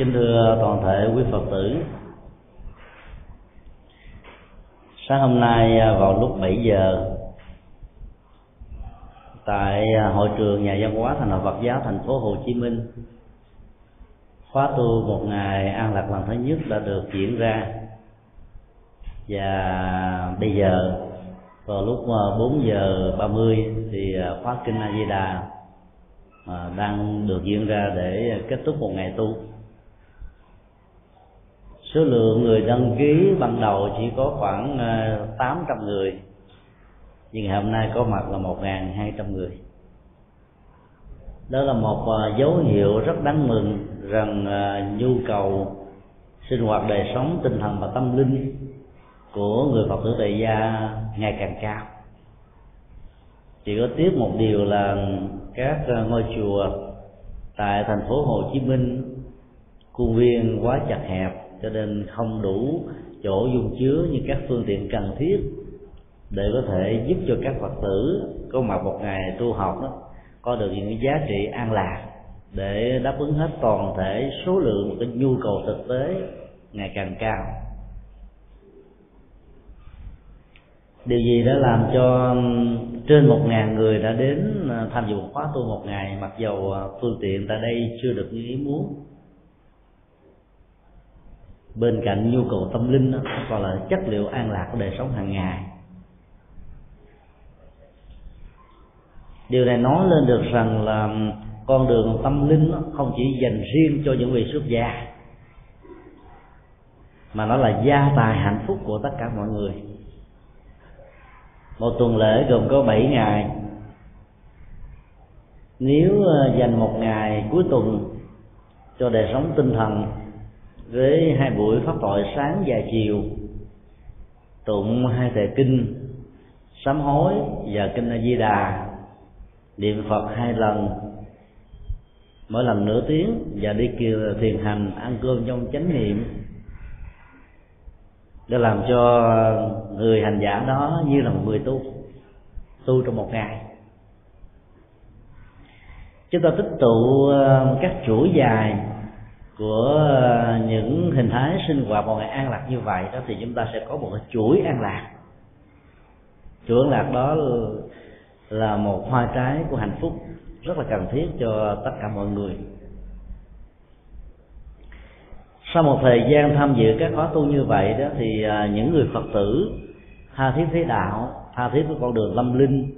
kính thưa toàn thể quý phật tử. Sáng hôm nay à, vào lúc 7 giờ, tại à, hội trường nhà văn hóa thành hội Phật giáo thành phố Hồ Chí Minh, khóa tu một ngày an lạc lần thứ nhất đã được diễn ra. Và bây giờ, vào lúc à, 4 giờ 30 thì khóa kinh A Di Đà đang được diễn ra để kết thúc một ngày tu số lượng người đăng ký ban đầu chỉ có khoảng ờ, 800 người, nhưng ngày hôm nay có mặt là 1.200 người. Đó là một ờ, dấu hiệu rất đáng mừng rằng ờ, nhu cầu sinh hoạt đời sống, tinh thần và tâm linh của người phật tử tại gia ngày càng cao. Chỉ có tiếc một điều là các ngôi chùa tại thành phố Hồ Chí Minh, khuôn viên quá chặt hẹp cho nên không đủ chỗ dung chứa như các phương tiện cần thiết để có thể giúp cho các phật tử có mặt một ngày tu học đó, có được những giá trị an lạc để đáp ứng hết toàn thể số lượng cái nhu cầu thực tế ngày càng cao. Điều gì đã làm cho trên một ngàn người đã đến tham dự một khóa tu một ngày, mặc dầu à, phương tiện tại đây chưa được như ý muốn? Bên cạnh nhu cầu tâm linh đó, còn là chất liệu an lạc của đời sống hàng ngày. Điều này nói lên được rằng là con đường tâm linh không chỉ dành riêng cho những vị xuất gia mà nó là gia tài hạnh phúc của tất cả mọi người. Một tuần lễ gồm có 7 ngày. Nếu ờ, dành một ngày cuối tuần cho đời sống tinh thần với hai buổi pháp thoại sáng và chiều, tụng hai tề kinh, sám hối và kinh a di đà niệm phật hai lần, mỗi lần nửa tiếng và đi kiều thiền hành, ăn cơm trong chánh niệm. Để làm cho người hành giả đó như là một người tu tu trong một ngày. Chúng ta tích tụ ờ, các chuỗi dài của ờ, những hình thái sinh hoạt một ngày an lạc như vậy đó, thì chúng ta sẽ có một cái chuỗi an lạc. Chuỗi an lạc đó là một hoa trái của hạnh phúc rất là cần thiết cho tất cả mọi người. Sau một thời gian tham dự các khóa tu như vậy đó, thì ờ, những người phật tử tha thiết thế đạo, tha thiết với con đường tâm linh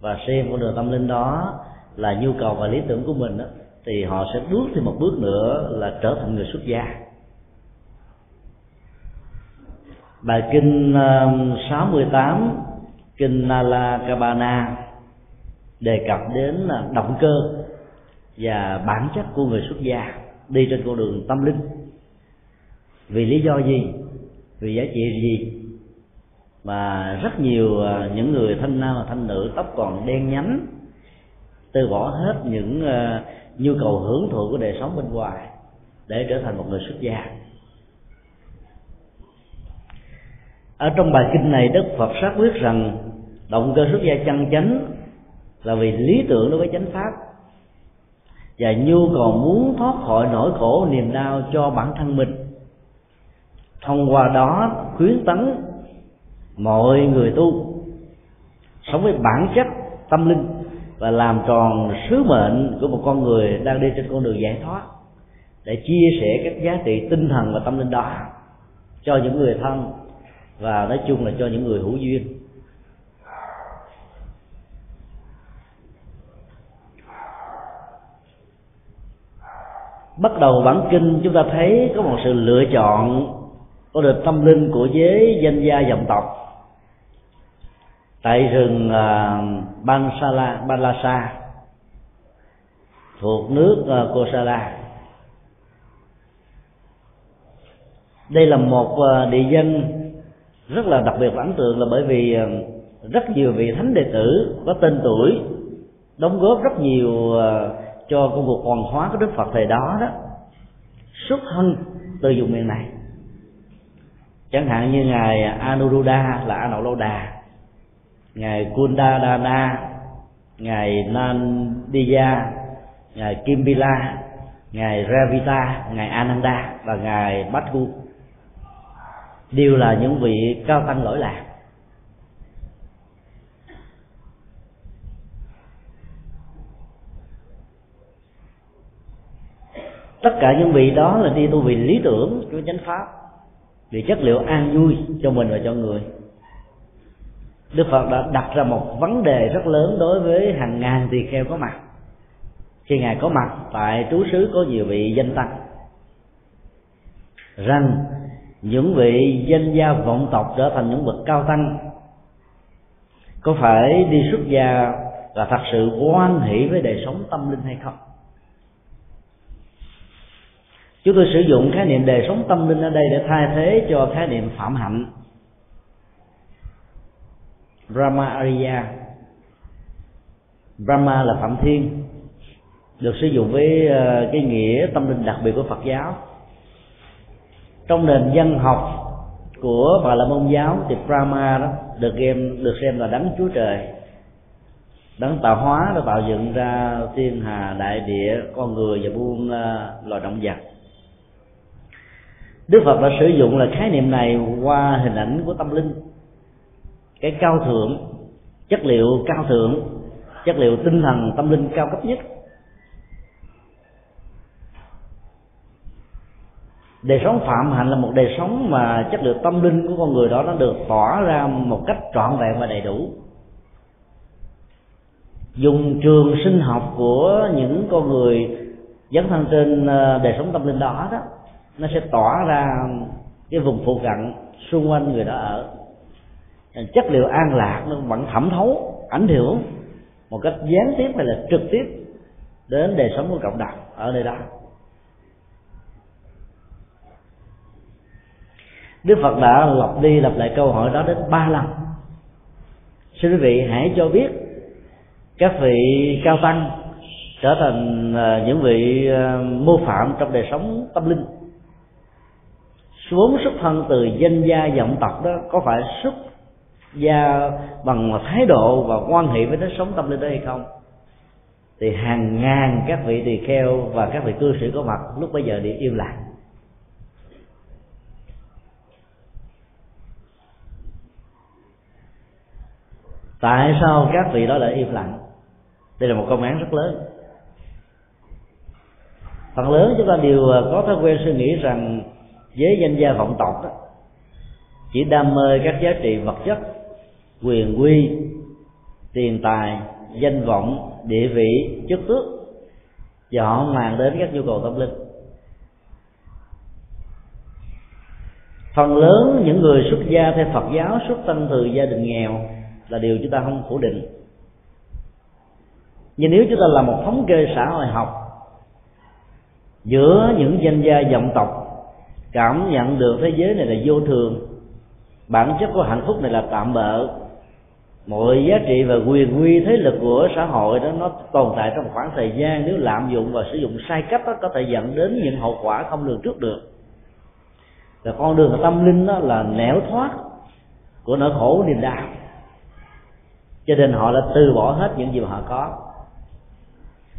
và xem con đường tâm linh đó là nhu cầu và lý tưởng của mình đó thì họ sẽ bước thêm một bước nữa là trở thành người xuất gia. Bài kinh um, 68 kinh Nala Kabana đề cập đến à, động cơ và bản chất của người xuất gia đi trên con đường tâm linh. Vì lý do gì? Vì giá trị gì? Mà rất nhiều à, những người thanh nam và thanh nữ tóc còn đen nhánh, từ bỏ hết những à, nhu cầu hưởng thụ của đời sống bên ngoài để trở thành một người xuất gia. Ở trong bài kinh này, đức phật xác quyết rằng động cơ xuất gia chân chánh là vì lý tưởng đối với chánh pháp và nhu cầu muốn thoát khỏi nỗi khổ niềm đau cho bản thân mình. Thông qua đó khuyến tấn mọi người tu sống với bản chất tâm linh và làm tròn sứ mệnh của một con người đang đi trên con đường giải thoát để chia sẻ các giá trị tinh thần và tâm linh đó cho những người thân và nói chung là cho những người hữu duyên. Bắt đầu bản kinh, chúng ta thấy có một sự lựa chọn có được tâm linh của giới danh gia dòng tộc tại rừng uh, Bansala Balasa thuộc nước uh, Kosala. Đây là một uh, địa danh rất là đặc biệt và ấn tượng là bởi vì uh, rất nhiều vị thánh đệ tử có tên tuổi đóng góp rất nhiều uh, cho công cuộc hoàn hóa của Đức Phật thời đó đó xuất thân từ vùng miền này. Chẳng hạn như ngài Anuruddha là A Nậu Lâu Đà ngài Kundadana ngài Nandiya ngài Kimbila, ngài Ravita ngài Ananda và ngài Bhattu đều là những vị cao tăng lỗi lạc. Tất cả những vị đó là đi tu vì lý tưởng của chánh pháp vì chất liệu an vui cho mình và cho người đức phật đã đặt ra một vấn đề rất lớn đối với hàng ngàn tỳ kheo có mặt. Khi ngài có mặt, tại trú xứ có nhiều vị danh tăng. Rằng, những vị danh gia vọng tộc trở thành những bậc cao tăng, có phải đi xuất gia là thật sự quan hỷ với đời sống tâm linh hay không? Chúng tôi sử dụng khái niệm đời sống tâm linh ở đây để thay thế cho khái niệm phạm hạnh. Brahma Arya. Brahma là phạm thiên, được sử dụng với ờ, cái nghĩa tâm linh đặc biệt của Phật giáo. Trong nền dân học của Bà La Môn giáo thì Brahma đó được xem được xem là đấng Chúa Trời. Đấng tạo hóa đã tạo dựng ra thiên hà, đại địa, con người và buôn ờ, loài động vật. Đức Phật đã sử dụng là khái niệm này qua hình ảnh của tâm linh cái cao thượng, chất liệu cao thượng, chất liệu tinh thần, tâm linh cao cấp nhất. Đời sống phạm hạnh là một đời sống mà chất liệu tâm linh của con người đó nó được tỏa ra một cách trọn vẹn và đầy đủ. Dùng trường sinh học của những con người dấn thân trên ờ, đời sống tâm linh đó đó, nó sẽ tỏa ra cái vùng phụ cận xung quanh người đó ở chất liệu an lạc nó vẫn thẩm thấu, ảnh hưởng một cách gián tiếp hay là trực tiếp đến đời sống của cộng đồng ở nơi đó. Đức Phật đã lặp đi lặp lại câu hỏi đó đến ba lần. Xin quý vị hãy cho biết các vị cao tăng trở thành à, những vị à, mô phạm trong đời sống tâm linh. Vốn xuất thân từ danh gia vọng tộc đó, có phải xuất gia bằng thái độ và quan hệ với đời sống tâm linh đó hay không? Thì hàng ngàn các vị tỳ kheo và các vị cư sĩ có mặt lúc bây giờ đều im lặng. Tại sao các vị đó lại im lặng? Đây là một công án rất lớn. Phần lớn chúng ta đều à, có thói quen suy nghĩ rằng với danh gia vọng tộc đó, chỉ đam mê các giá trị vật chất quyền quy, tiền tài, danh vọng, địa vị, chức tước. Và họ mang đến các nhu cầu tâm linh. Phần lớn những người xuất gia theo Phật giáo, xuất thân từ gia đình nghèo là điều chúng ta không phủ định. Nhưng nếu chúng ta làm một thống kê xã hội học, giữa những danh gia dòng tộc, cảm nhận được thế giới này là vô thường, bản chất của hạnh phúc này là tạm bợ mọi giá trị và quyền quy thế lực của xã hội đó nó tồn tại trong khoảng thời gian nếu lạm dụng và sử dụng sai cách đó có thể dẫn đến những hậu quả không lường trước được. Và con đường tâm linh đó là nẻo thoát của nỗi khổ niềm đau. Cho nên họ đã từ bỏ hết những gì mà họ có.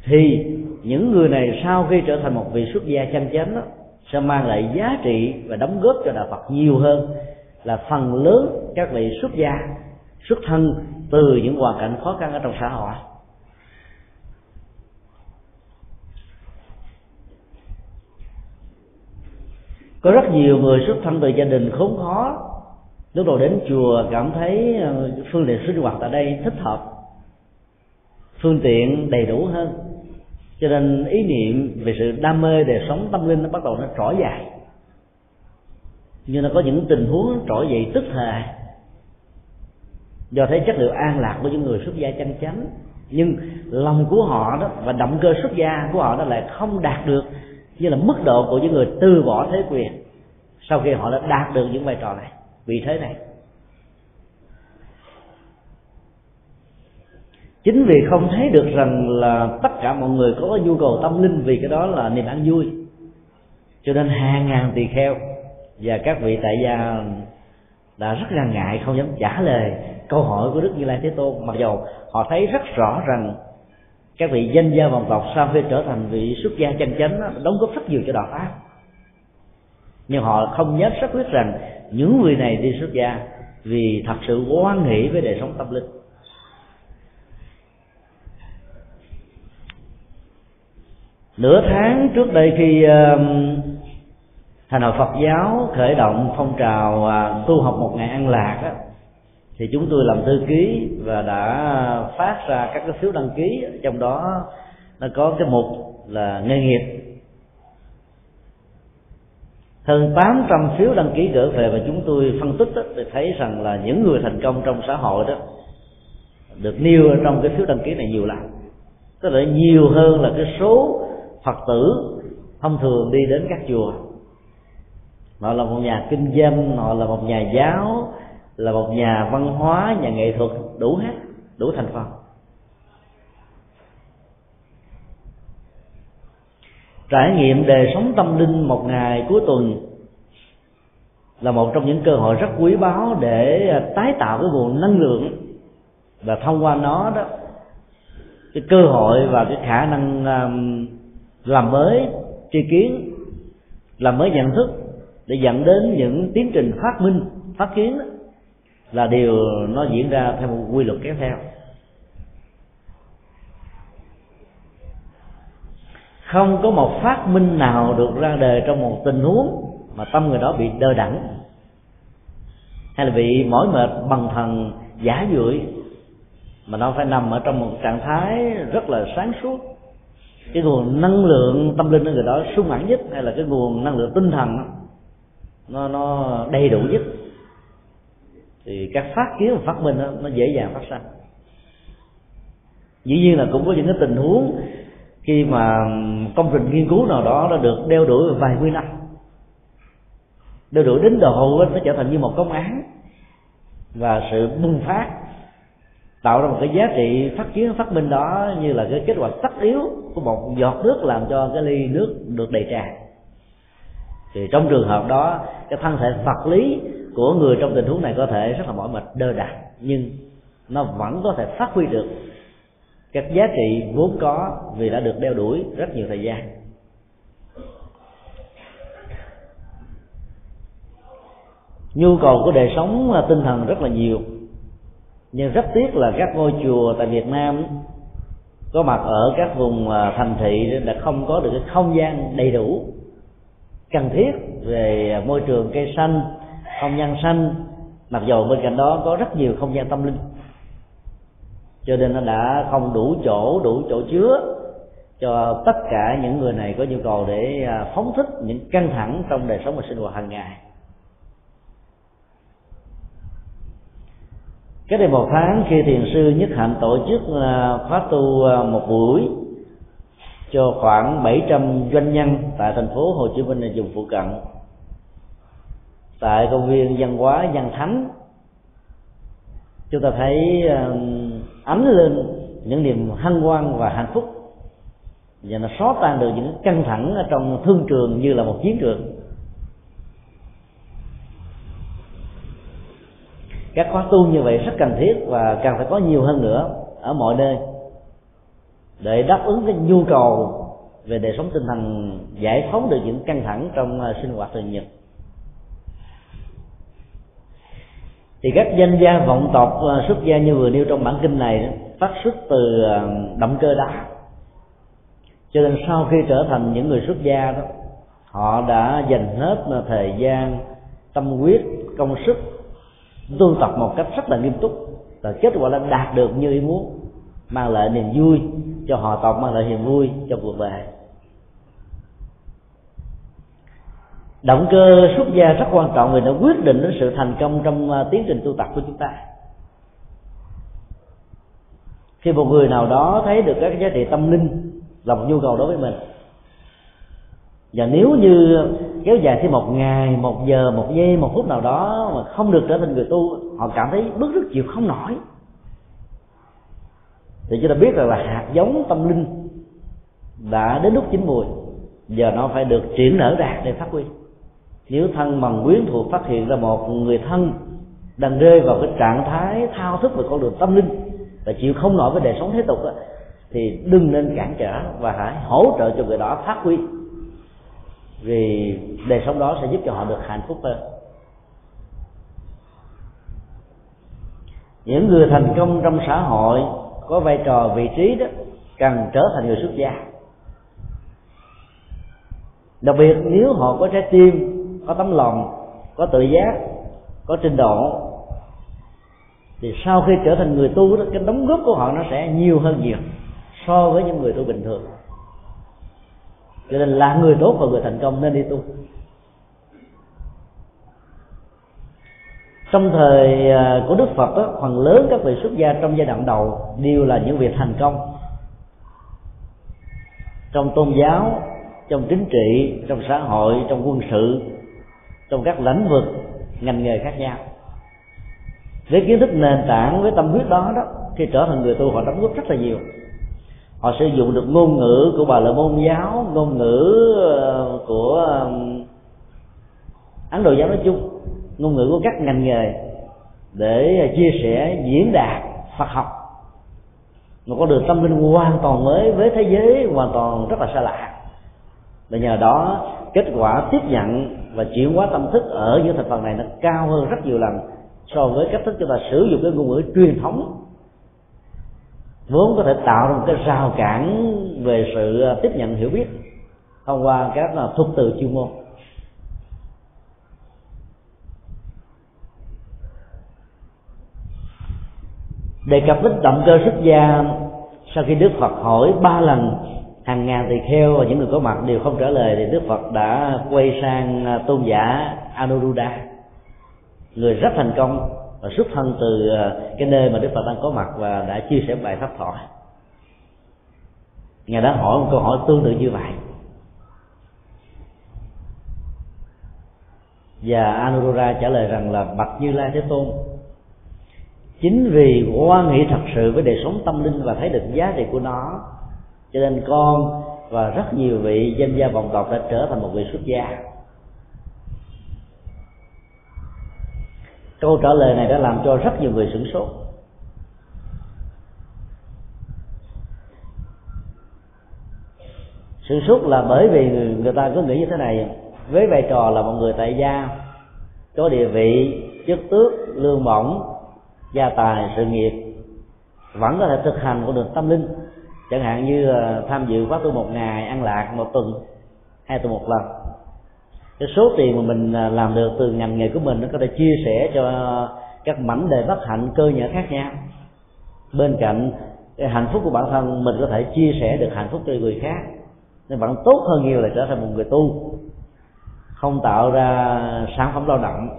Thì những người này sau khi trở thành một vị xuất gia chân chánh đó, sẽ mang lại giá trị và đóng góp cho đạo Phật nhiều hơn là phần lớn các vị xuất gia xuất thân từ những hoàn cảnh khó khăn ở trong xã hội. Có rất nhiều người xuất thân từ gia đình khốn khó, lúc đầu đến chùa cảm thấy ờ, phương tiện sinh hoạt tại đây thích hợp, phương tiện đầy đủ hơn. Cho nên ý niệm về sự đam mê đời sống tâm linh nó bắt đầu nó trỗi dậy. Nhưng nó có những tình huống trỗi dậy tức thời do thấy chất liệu an lạc của những người xuất gia chân chánh. Nhưng lòng của họ đó và động cơ xuất gia của họ đó lại không đạt được như là mức độ của những người từ bỏ thế quyền sau khi họ đã đạt được những vai trò này, vị thế này. Chính vì không thấy được rằng là tất cả mọi người có nhu cầu tâm linh vì cái đó là niềm an vui. Cho nên hàng ngàn tỳ kheo và các vị tại gia đã rất là ngại không dám trả lời câu hỏi của đức như lai thế tôn mặc dầu họ thấy rất rõ rằng các vị danh gia vọng tộc sau khi trở thành vị xuất gia chân chánh đóng góp rất nhiều cho đạo pháp. Nhưng họ không nhớ xác quyết rằng những người này đi xuất gia vì thật sự quan hệ với đời sống tâm linh. Nửa tháng trước đây khi thành hội Phật giáo khởi động phong trào à, tu học một ngày an lạc đó, thì chúng tôi làm thư ký và đã phát ra các cái phiếu đăng ký. Trong đó nó có cái mục là nghề nghiệp. Hơn 800 phiếu đăng ký gửi về và chúng tôi phân tích đó, thì thấy rằng là những người thành công trong xã hội đó được nêu trong cái phiếu đăng ký này nhiều lắm. Tức là nhiều hơn là cái số phật tử thông thường đi đến các chùa. Họ là một nhà kinh doanh họ là một nhà giáo là một nhà văn hóa nhà nghệ thuật đủ hết đủ thành phần. Trải nghiệm đời sống tâm linh một ngày cuối tuần là một trong những cơ hội rất quý báu để à, tái tạo cái nguồn năng lượng và thông qua nó đó cái cơ hội và cái khả năng làm mới tri kiến làm mới nhận thức để dẫn đến những tiến trình phát minh phát kiến đó, là điều nó diễn ra theo một quy luật kéo theo. Không có một phát minh nào được ra đời trong một tình huống mà tâm người đó bị đơ đẳng. Hay là bị mỏi mệt bằng thần giả dưỡi mà nó phải nằm ở trong một trạng thái rất là sáng suốt. Cái nguồn năng lượng tâm linh của người đó sung mãn nhất, hay là cái nguồn năng lượng tinh thần, nó nó đầy đủ nhất thì các phát kiến và phát minh đó, nó dễ dàng phát sinh dĩ nhiên là cũng có những cái tình huống khi mà công trình nghiên cứu nào đó đã được đeo đuổi vài mươi năm. Đeo đuổi đến độ nó trở thành như một công án và sự bùng phát tạo ra một cái giá trị phát kiến phát minh đó như là cái kết quả tất yếu của một giọt nước làm cho cái ly nước được đầy tràn. Thì trong trường hợp đó cái thân thể vật lý của người trong tình huống này có thể rất là mỏi mệt, đơ đạc, nhưng nó vẫn có thể phát huy được các giá trị vốn có vì đã được đeo đuổi rất nhiều thời gian. Nhu cầu của đời sống là tinh thần rất là nhiều, nhưng rất tiếc là các ngôi chùa tại Việt Nam có mặt ở các vùng à, thành thị là không có được cái không gian đầy đủ cần thiết về à, môi trường cây xanh không gian xanh, mặc dù bên cạnh đó có rất nhiều không gian tâm linh. Cho nên nó đã không đủ chỗ đủ chỗ chứa cho tất cả những người này có nhu cầu để à, phóng thích những căng thẳng trong đời sống và sinh hoạt hàng ngày. Cái đây một tháng khi thiền sư nhất hạnh tổ chức à, khóa tu à, một buổi cho khoảng 700 doanh nhân tại thành phố Hồ Chí Minh và vùng phụ cận tại công viên văn hóa, văn thánh. Chúng ta thấy um, ánh lên những niềm hân hoan và hạnh phúc. Và nó xóa tan được những căng thẳng ở trong thương trường như là một chiến trường. Các khóa tu như vậy rất cần thiết và càng phải có nhiều hơn nữa ở mọi nơi để đáp ứng cái nhu cầu về đời sống tinh thần, giải phóng được những căng thẳng trong uh, sinh hoạt thường nhật. Thì các danh gia vọng tộc ờ, xuất gia như vừa nêu trong bản kinh này, phát xuất từ ờ, động cơ đó cho nên sau khi trở thành những người xuất gia đó, họ đã dành hết ờ, thời gian, tâm huyết, công sức tu tập một cách rất là nghiêm túc và kết quả là đạt được như ý muốn, mang lại niềm vui cho họ tộc, mang lại niềm vui cho cuộc đời. Động cơ xuất gia rất quan trọng vì nó quyết định đến sự thành công trong à, tiến trình tu tập của chúng ta. Khi một người nào đó thấy được các giá trị tâm linh là một nhu cầu đối với mình, và nếu như kéo dài thêm một ngày, một giờ, một giây, một phút nào đó mà không được trở thành người tu, họ cảm thấy bức rất chịu không nổi. Thì chúng ta biết rằng là hạt giống tâm linh đã đến lúc chín mùi, giờ nó phải được triển nở ra để phát huy nếu thân bằng quyến thuộc phát hiện ra một người thân đang rơi vào cái trạng thái thao thức về con đường tâm linh và chịu không nổi với đời sống thế tục đó, thì đừng nên cản trở và hãy hỗ trợ cho người đó phát huy. Vì đời sống đó sẽ giúp cho họ được hạnh phúc hơn. Những người thành công trong xã hội có vai trò vị trí đó cần trở thành người xuất gia. Đặc biệt nếu họ có trái tim có tấm lòng có tự giác có trình độ thì sau khi trở thành người tu đó cái đóng góp của họ nó sẽ nhiều hơn nhiều so với những người tu bình thường. Cho nên là người tốt và người thành công nên đi tu. Trong thời à, của đức phật đó, phần lớn các vị xuất gia trong giai đoạn đầu đều là những việc thành công. Trong tôn giáo trong chính trị trong xã hội trong quân sự trong các lĩnh vực, ngành nghề khác nhau. Với kiến thức nền tảng, với tâm huyết đó đó khi trở thành người tu họ đóng góp rất là nhiều. Họ sử dụng được ngôn ngữ của bà la môn giáo, ngôn ngữ ờ, của ấn độ giáo nói chung, ngôn ngữ của các ngành nghề để chia sẻ, diễn đạt, phật học. Một con đường tâm linh hoàn toàn mới với thế giới hoàn toàn rất là xa lạ. Và nhờ đó, kết quả tiếp nhận và chuyển hóa tâm thức ở những thành phần này nó cao hơn rất nhiều lần so với cách thức chúng ta sử dụng cái ngôn ngữ truyền thống. Vốn có thể tạo ra một cái rào cản về sự à, tiếp nhận hiểu biết thông qua các thuật từ chuyên môn. Đề cập đến động cơ xuất gia sau khi đức phật hỏi ba lần hàng ngàn tỳ kheo và những người có mặt đều không trả lời thì đức phật đã quay sang à, tôn giả anuruddha. Người rất thành công và xuất thân từ à, cái nơi mà đức phật đang có mặt và đã chia sẻ bài pháp thoại. Ngài đã hỏi một câu hỏi tương tự như vậy. Và anuruddha trả lời rằng là bạch như lai thế tôn, chính vì quan nghĩ thật sự với đời sống tâm linh và thấy được giá trị của nó cho nên con và rất nhiều vị danh gia vọng tộc đã trở thành một vị xuất gia. Câu trả lời này đã làm cho rất nhiều người sửng sốt. Sửng sốt là bởi vì người, người ta cứ nghĩ như thế này với vai trò là một người tại gia có địa vị chức tước lương bổng gia tài sự nghiệp vẫn có thể thực hành con đường tâm linh chẳng hạn như ờ, tham dự khóa tu một ngày, ăn lạc một tuần, hai tuần một lần. Cái số tiền mà mình ờ, làm được từ ngành nghề của mình nó có thể chia sẻ cho các mảnh đề bất hạnh, cơ nhở khác nhau. Bên cạnh cái hạnh phúc của bản thân, mình có thể chia sẻ được hạnh phúc cho người khác, nên bạn tốt hơn nhiều là trở thành một người tu. Không tạo ra sản phẩm lao động.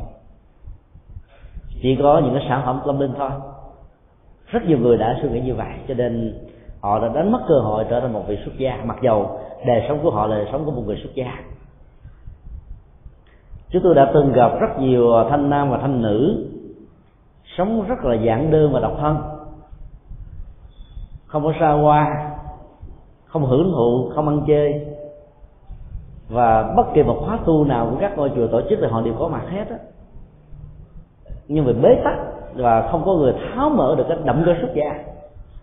Chỉ có những cái sản phẩm tâm linh thôi. Rất nhiều người đã suy nghĩ như vậy, cho nên họ đã đánh mất cơ hội trở thành một vị xuất gia. Mặc dầu đời sống của họ là đời sống của một người xuất gia. Chúng tôi đã từng gặp rất nhiều thanh nam và thanh nữ sống rất là giản đơn và độc thân. Không có xa hoa, không hưởng thụ, không ăn chơi. Và bất kỳ một khóa tu nào của các ngôi chùa tổ chức thì họ đều có mặt hết á. Nhưng vì bế tắc và không có người tháo mở được cái động cơ xuất gia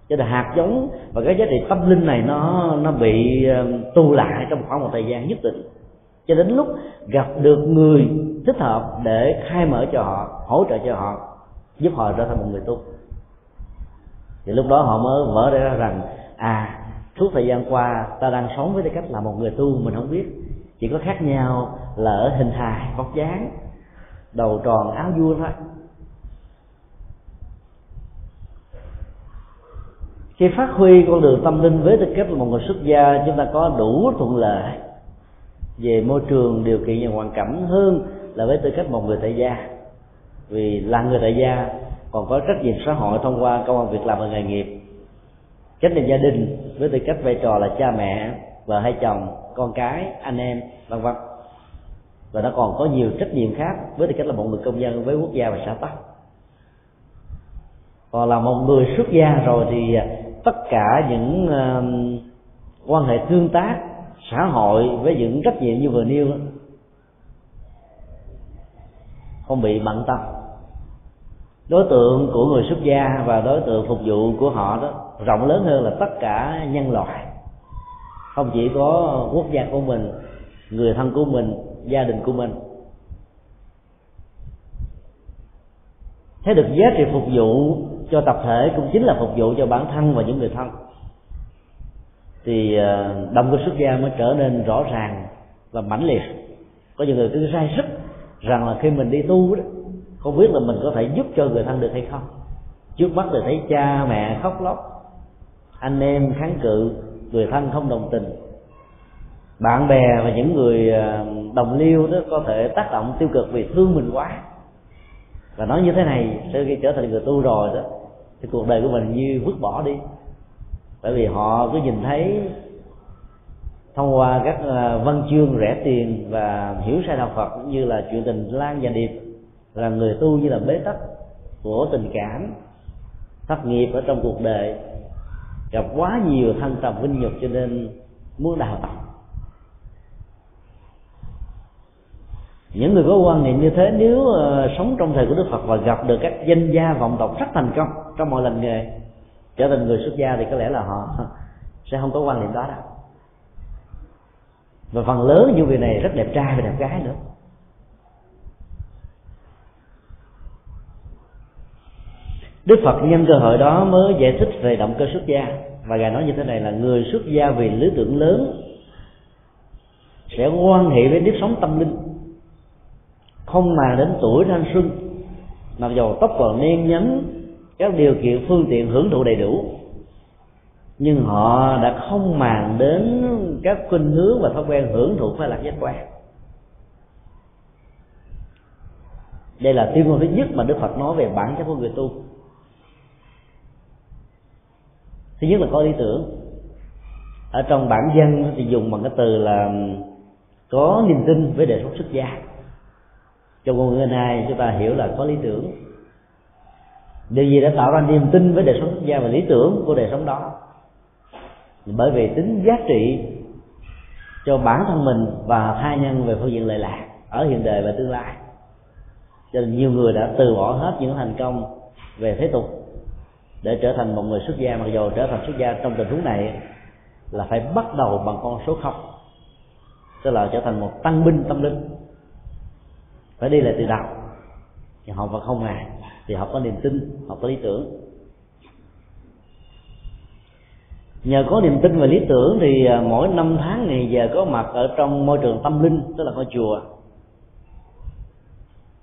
cho nên hạt giống và cái giá trị tâm linh này nó nó bị um, tu lại trong khoảng một thời gian nhất định. Cho đến lúc gặp được người thích hợp để khai mở cho họ, hỗ trợ cho họ, giúp họ trở thành một người tu. Thì lúc đó họ mới vỡ ra rằng à suốt thời gian qua ta đang sống với tư cách là một người tu, mình không biết. Chỉ có khác nhau là ở hình hài, vóc dáng, đầu tròn, áo vuông thôi. Khi phát huy con đường tâm linh với tư cách là một người xuất gia, chúng ta có đủ thuận lợi về môi trường điều kiện và hoàn cảnh hơn là với tư cách một người tại gia. Vì là người tại gia, còn có trách nhiệm xã hội thông qua công an việc làm và nghề nghiệp. Trách nhiệm gia đình với tư cách vai trò là cha mẹ vợ hay chồng, con cái, anh em, vân vân. Và nó còn có nhiều trách nhiệm khác với tư cách là một người công dân với quốc gia và xã tắc. Còn là một người xuất gia rồi thì tất cả những uh, quan hệ tương tác xã hội với những trách nhiệm như vừa nêu không bị bận tâm. Đối tượng của người xuất gia và đối tượng phục vụ của họ đó rộng lớn hơn là tất cả nhân loại. Không chỉ có quốc gia của mình người thân của mình gia đình của mình. Thấy được giá trị phục vụ cho tập thể cũng chính là phục vụ cho bản thân và những người thân. Thì ờ, động cơ xuất gia mới trở nên rõ ràng và mãnh liệt. Có những người cứ sai sức rằng là khi mình đi tu đó, không biết là mình có thể giúp cho người thân được hay không. Trước mắt thì thấy cha mẹ khóc lóc, anh em kháng cự, người thân không đồng tình. Bạn bè và những người ờ, đồng liêu đó có thể tác động tiêu cực vì thương mình quá. Và nói như thế này sau khi trở thành người tu rồi đó thì cuộc đời của mình như vứt bỏ đi. Bởi vì họ cứ nhìn thấy thông qua các ờ, văn chương rẻ tiền và hiểu sai đạo Phật như là chuyện tình lan và điệp, là người tu như là bế tắc của tình cảm, thất nghiệp ở trong cuộc đời, gặp quá nhiều thăng trầm vinh nhục cho nên muốn đào tạo. Những người có quan niệm như thế nếu uh, sống trong thời của đức phật và gặp được các danh gia vọng tộc rất thành công trong mọi lần nghề trở thành người xuất gia thì có lẽ là họ sẽ không có quan niệm đó đâu. Và phần lớn những người này rất đẹp trai và đẹp gái nữa. Đức Phật nhân cơ hội đó mới giải thích về động cơ xuất gia. Và ngài nói như thế này là người xuất gia vì lý tưởng lớn sẽ quan hệ với nếp sống tâm linh không màng đến tuổi thanh xuân. Mặc dầu tóc còn đen nhánh, các điều kiện phương tiện hưởng thụ đầy đủ nhưng họ đã không màng đến các khuynh hướng và thói quen hưởng thụ phải lạc giác quan. Đây là tuyên ngôn thứ nhất mà đức phật nói về bản chất của người tu. Thứ nhất là có lý tưởng. Ở trong bản dân thì dùng bằng cái từ là có niềm tin với đời sống xuất gia trong ngôn ngữ này, chúng ta hiểu là có lý tưởng. Điều gì đã tạo ra niềm tin với đời sống xuất gia và lý tưởng của đời sống đó? Bởi vì tính giá trị cho bản thân mình và tha nhân về phương diện lệ lạc ở hiện đời và tương lai. Cho nên nhiều người đã từ bỏ hết những thành công về thế tục để trở thành một người xuất gia, mặc dù trở thành xuất gia trong tình huống này là phải bắt đầu bằng con số không, tức là trở thành một tăng binh, tâm linh phải đi lại từ đầu. Thì họ và không ngại thì họ có niềm tin họ có lý tưởng. Nhờ có niềm tin và lý tưởng thì à, mỗi năm tháng ngày giờ có mặt ở trong môi trường tâm linh, tức là ngôi chùa.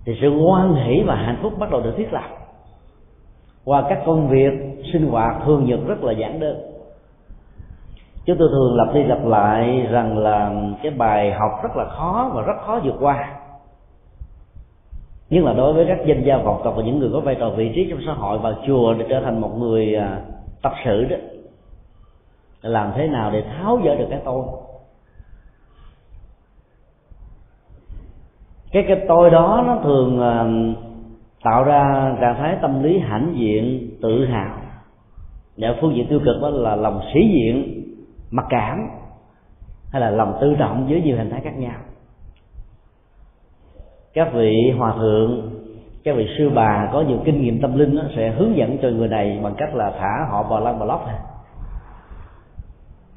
Thì sự hoan hỷ và hạnh phúc bắt đầu được thiết lập. Qua các công việc, sinh hoạt thường nhật rất là giản đơn. Chúng tôi thường lặp đi lặp lại rằng là cái bài học rất là khó và rất khó vượt qua nhưng là đối với các danh gia vọng tộc và những người có vai trò vị trí trong xã hội vào chùa để trở thành một người à, tập sự đó, làm thế nào để tháo dỡ được cái tôi? Cái cái tôi đó nó thường à, tạo ra trạng thái tâm lý hãnh diện, tự hào. Và phương diện tiêu cực đó là lòng sĩ diện, mặc cảm, hay là lòng tự trọng với nhiều hình thái khác nhau các vị hòa thượng các vị sư bà có nhiều kinh nghiệm tâm linh đó, sẽ hướng dẫn cho người này bằng cách là thả họ vào lăng block lóc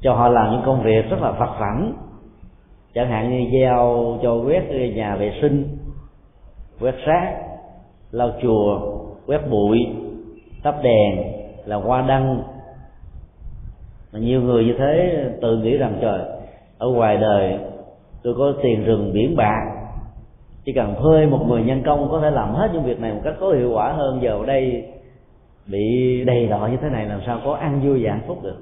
cho họ làm những công việc rất là phật vãnh. Chẳng hạn như gieo, cho quét nhà vệ sinh quét rác lau chùa quét bụi tắp đèn là hoa đăng. Mà nhiều người như thế tự nghĩ rằng trời ở ngoài đời tôi có tiền rừng biển bạc chỉ cần thuê một người nhân công có thể làm hết những việc này một cách có hiệu quả hơn, giờ ở đây bị đầy đọa như thế này làm sao có ăn vui và hạnh phúc được?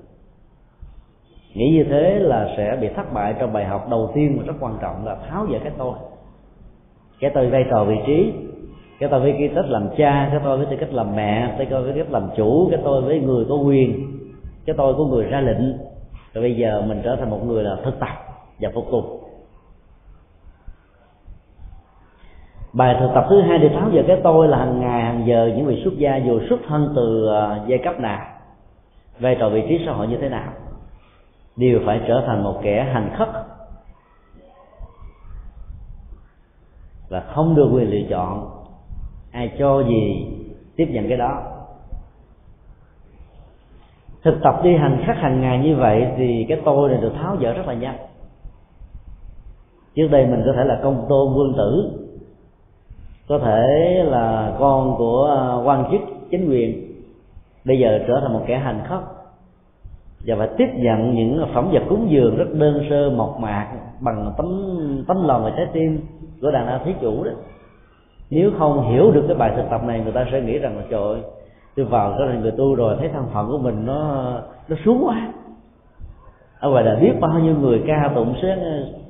Nghĩ như thế là sẽ bị thất bại trong bài học đầu tiên mà rất quan trọng là tháo dỡ cái tôi. Cái tôi vai trò vị trí, cái tôi với cái cách làm cha, cái tôi với tư cách làm mẹ, cái tôi với cách làm chủ, cái tôi với người có quyền, cái tôi của người ra lệnh. Rồi bây giờ mình trở thành một người là thực tập và phục tùng. Bài thực tập thứ hai để tháo dỡ cái tôi là hàng ngày, hàng giờ những vị xuất gia dù xuất thân từ à, giai cấp nào, vai trò vị trí xã hội như thế nào, đều phải trở thành một kẻ hành khất và không được quyền lựa chọn ai cho gì tiếp nhận cái đó. Thực tập đi hành khắc hàng ngày như vậy thì cái tôi này được tháo dỡ rất là nhanh. Trước đây mình có thể là công tôn vương tử có thể là con của à, quan chức chính quyền, bây giờ trở thành một kẻ hành khất và phải tiếp nhận những phẩm vật cúng dường rất đơn sơ, mộc mạc, bằng tấm tấm lòng và trái tim của đàn ông thí chủ đó. Nếu không hiểu được cái bài thực tập này, người ta sẽ nghĩ rằng là, trời ơi, tôi vào cái này người tu rồi, thấy thân phận của mình nó nó xuống quá. Ở ngoài là biết bao nhiêu người ca tụng, sẽ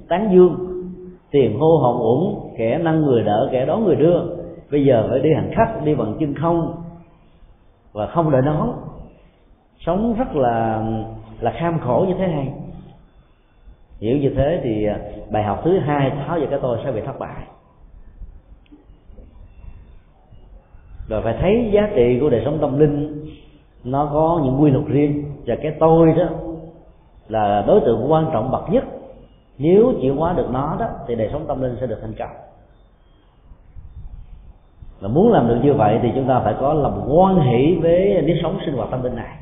tán dương tiền hô hồng ủng kẻ nâng người đỡ, kẻ đón người đưa. Bây giờ phải đi hành khách, đi bằng chân không. Và không đợi đón. Sống rất là là kham khổ như thế này. Hiểu như thế thì à, bài học thứ hai tháo về cái tôi sẽ bị thất bại. Rồi phải thấy giá trị của đời sống tâm linh, nó có những quy luật riêng. Và cái tôi đó là đối tượng quan trọng bậc nhất nếu chuyển hóa được nó đó, thì đời sống tâm linh sẽ được thành công. Và muốn làm được như vậy thì chúng ta phải có lòng quan hỷ với nếp sống sinh hoạt tâm linh này.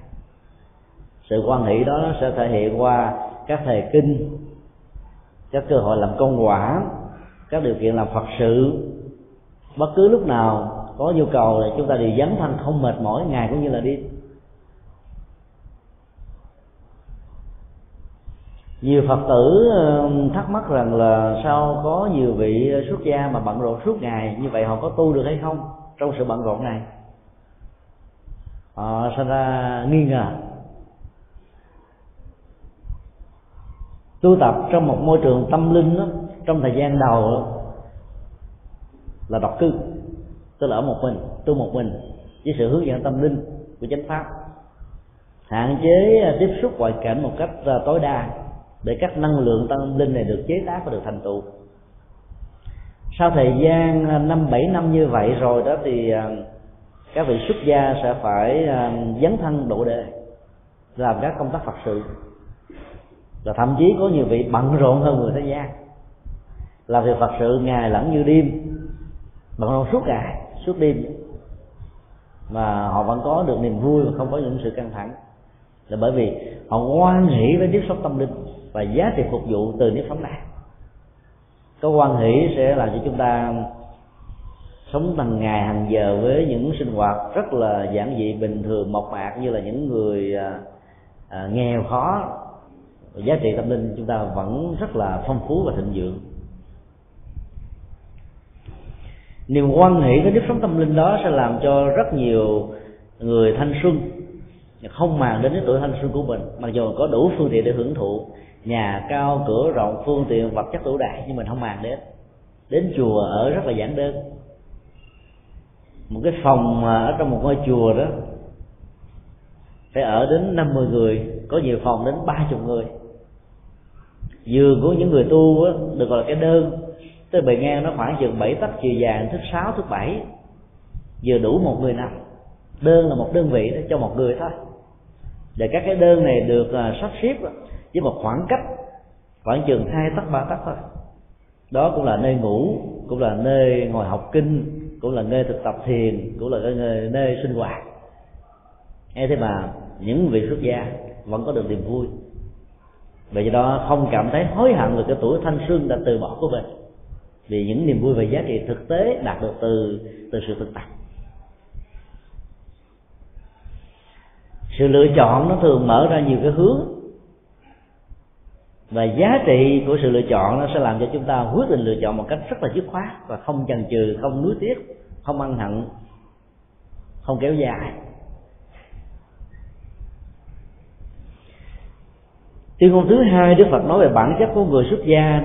Sự quan hệ đó sẽ thể hiện qua các thầy kinh, các cơ hội làm công quả, các điều kiện làm phật sự. Bất cứ lúc nào có nhu cầu thì chúng ta đều dấn thân không mệt mỏi, ngày cũng như là đi nhiều phật tử thắc mắc rằng là sao có nhiều vị xuất gia mà bận rộn suốt ngày như vậy họ có tu được hay không trong sự bận rộn này? Họ sinh ra nghi ngờ? Tu tập trong một môi trường tâm linh đó, trong thời gian đầu đó, là độc cư tức là ở một mình tu một mình với sự hướng dẫn tâm linh của chánh pháp. Hạn chế à, tiếp xúc ngoại cảnh một cách à, tối đa để các năng lượng tâm linh này được chế tác và được thành tựu. Sau thời gian à, năm bảy năm như vậy rồi đó thì à, các vị xuất gia sẽ phải à, dấn thân độ đề, làm các công tác phật sự. Và thậm chí có nhiều vị bận rộn hơn người thế gian. Làm việc phật sự ngày lẫn như đêm, bận rộn suốt ngày, suốt đêm. Mà họ vẫn có được niềm vui và không có những sự căng thẳng. Là bởi vì họ quan hỷ với tiếp xúc tâm linh và giá trị phục vụ từ nếp sống này có quan hỷ sẽ làm cho chúng ta sống hàng ngày hàng giờ với những sinh hoạt rất là giản dị bình thường mộc mạc như là những người à, à, nghèo khó. Giá trị tâm linh chúng ta vẫn rất là phong phú và thịnh vượng. Niềm quan hệ với nếp sống tâm linh đó sẽ làm cho rất nhiều người thanh xuân không màng đến cái tuổi thanh xuân của mình mặc dù có đủ phương tiện để hưởng thụ nhà cao cửa rộng phương tiện vật chất đủ đại nhưng mình không màng đến. Đến chùa ở rất là giản đơn. Một cái phòng ở trong một ngôi chùa đó phải ở đến 50 người có nhiều phòng đến ba chục người. Giường của những người tu á, được gọi là cái đơn. Tới bề ngang nó khoảng chừng bảy tấc chiều dài thứ sáu thứ bảy. Vừa đủ một người nằm. Đơn là một đơn vị đó cho một người thôi. Và các cái đơn này được à, sắp xếp với một khoảng cách khoảng chừng hai tấc ba tấc thôi. Đó cũng là nơi ngủ cũng là nơi ngồi học kinh cũng là nơi thực tập thiền cũng là nơi, nơi sinh hoạt. Nghe thế mà những vị xuất gia vẫn có được niềm vui. Vì đó không cảm thấy hối hận về cái tuổi thanh xuân đã từ bỏ của mình. Vì những niềm vui về giá trị thực tế đạt được từ từ sự thực tập. Sự lựa chọn nó thường mở ra nhiều cái hướng và giá trị của sự lựa chọn nó sẽ làm cho chúng ta quyết định lựa chọn một cách rất là dứt khoát và không chần chừ, không nuối tiếc, không ăn hận, không kéo dài. Tuyên ngôn thứ hai, đức phật nói về bản chất của người xuất gia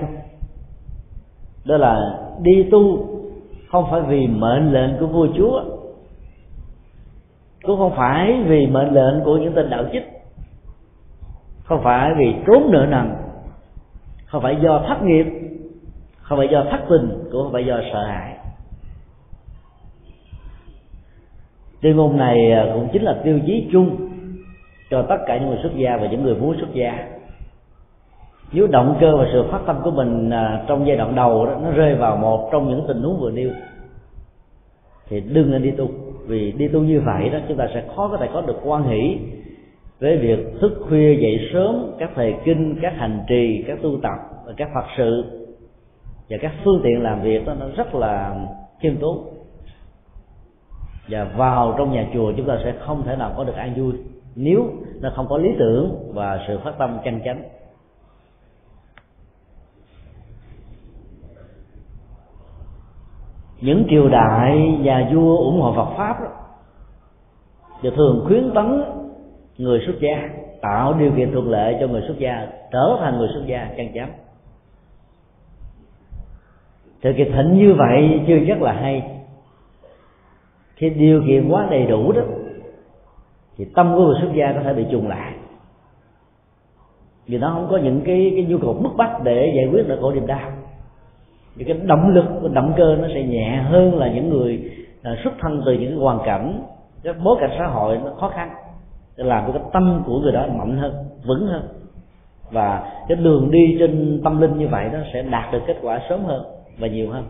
đó là đi tu không phải vì mệnh lệnh của vua chúa, cũng không phải vì mệnh lệnh của những tên đạo chích không phải vì trốn nợ nần không phải do thất nghiệp, không phải do thất tình, cũng không phải do sợ hãi. Tuyên ngôn này cũng chính là tiêu chí chung cho tất cả những người xuất gia và những người muốn xuất gia. Nếu động cơ và sự phát tâm của mình à, trong giai đoạn đầu đó, nó rơi vào một trong những tình huống vừa nêu, thì đừng nên đi tu. Vì đi tu như vậy đó, chúng ta sẽ khó có thể có được quan hỷ với việc thức khuya dậy sớm các thầy kinh các hành trì các tu tập và các phật sự và các phương tiện làm việc đó nó rất là khiêm tốn. Và vào trong nhà chùa chúng ta sẽ không thể nào có được an vui nếu nó không có lý tưởng và sự phát tâm chân chánh. Những triều đại nhà vua ủng hộ Phật pháp đó, thì thường khuyến tấn người xuất gia tạo điều kiện thuận lợi cho người xuất gia trở thành người xuất gia chân chánh thì cái thịnh như vậy chưa chắc là hay. Khi điều kiện quá đầy đủ đó, thì tâm của người xuất gia có thể bị trùng lại. Vì nó không có những cái cái nhu cầu bức bách để giải quyết được khổ niềm đau. Thì cái động lực, cái động cơ nó sẽ nhẹ hơn là những người à, xuất thân từ những hoàn cảnh, cái bối cảnh xã hội nó khó khăn để làm cho cái tâm của người đó mạnh hơn, vững hơn. Và cái đường đi trên tâm linh như vậy nó sẽ đạt được kết quả sớm hơn và nhiều hơn.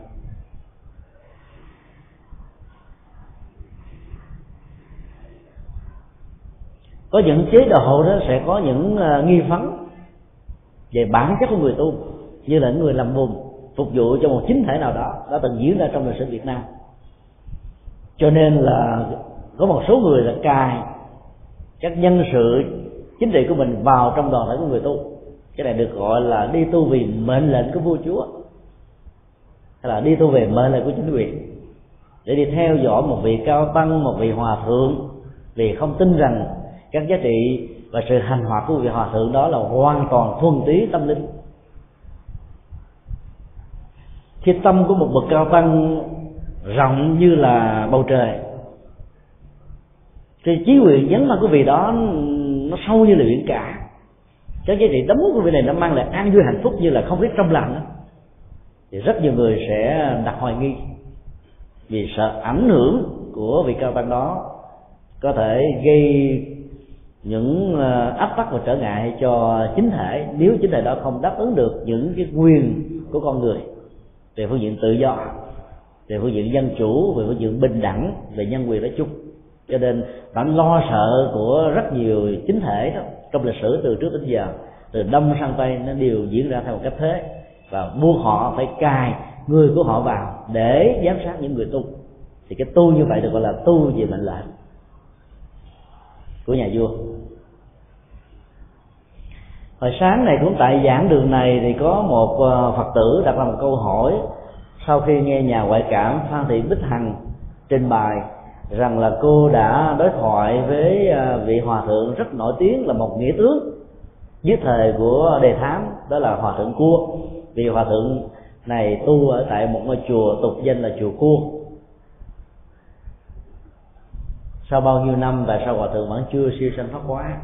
Có những chế độ đó sẽ có những ờ, nghi vấn về bản chất của người tu, như là những người làm vùng phục vụ cho một chính thể nào đó, đã từng diễn ra trong lịch sử Việt Nam. Cho nên là có một số người là cài các nhân sự chính trị của mình vào trong đoàn thể của người tu. Cái này được gọi là đi tu vì mệnh lệnh của vua chúa, hay là đi tu về mệnh lệnh của chính quyền. Để đi theo dõi một vị cao tăng, một vị hòa thượng, vì không tin rằng các giá trị và sự hành hoạt của vị hòa thượng đó là hoàn toàn thuần túy tâm linh. Khi tâm của một bậc cao tăng rộng như là bầu trời thì trí quyền nhấn mà quý vị đó nó sâu như là biển cả. Cái giá trị đấm của vị này nó mang lại an vui hạnh phúc như là không biết trong lành đó. Thì rất nhiều người sẽ đặt hoài nghi vì sợ ảnh hưởng của vị cao tăng đó có thể gây những ờ, áp tắc và trở ngại cho chính thể. Nếu chính thể đó không đáp ứng được những cái quyền của con người về phương diện tự do, về phương diện dân chủ, về phương diện bình đẳng về nhân quyền nói chung cho nên bản lo sợ của rất nhiều chính thể đó, trong lịch sử từ trước đến giờ, từ đông sang tây nó đều diễn ra theo một cách thế. Và buộc họ phải cài người của họ vào để giám sát những người tu. Thì cái tu như vậy được gọi là tu về mệnh lệnh của nhà vua. Hồi sáng này cũng tại giảng đường này thì có một ờ, phật tử đặt ra một câu hỏi. Sau khi nghe nhà ngoại cảm phan thị bích hằng trình bày rằng là cô đã đối thoại với à, vị hòa thượng rất nổi tiếng là một nghĩa tướng dưới thời của đề thám, đó là hòa thượng cua. Vì hòa thượng này tu ở tại một ngôi chùa tục danh là chùa cua. Sau bao nhiêu năm và sao hòa thượng vẫn chưa siêu sanh thoát quá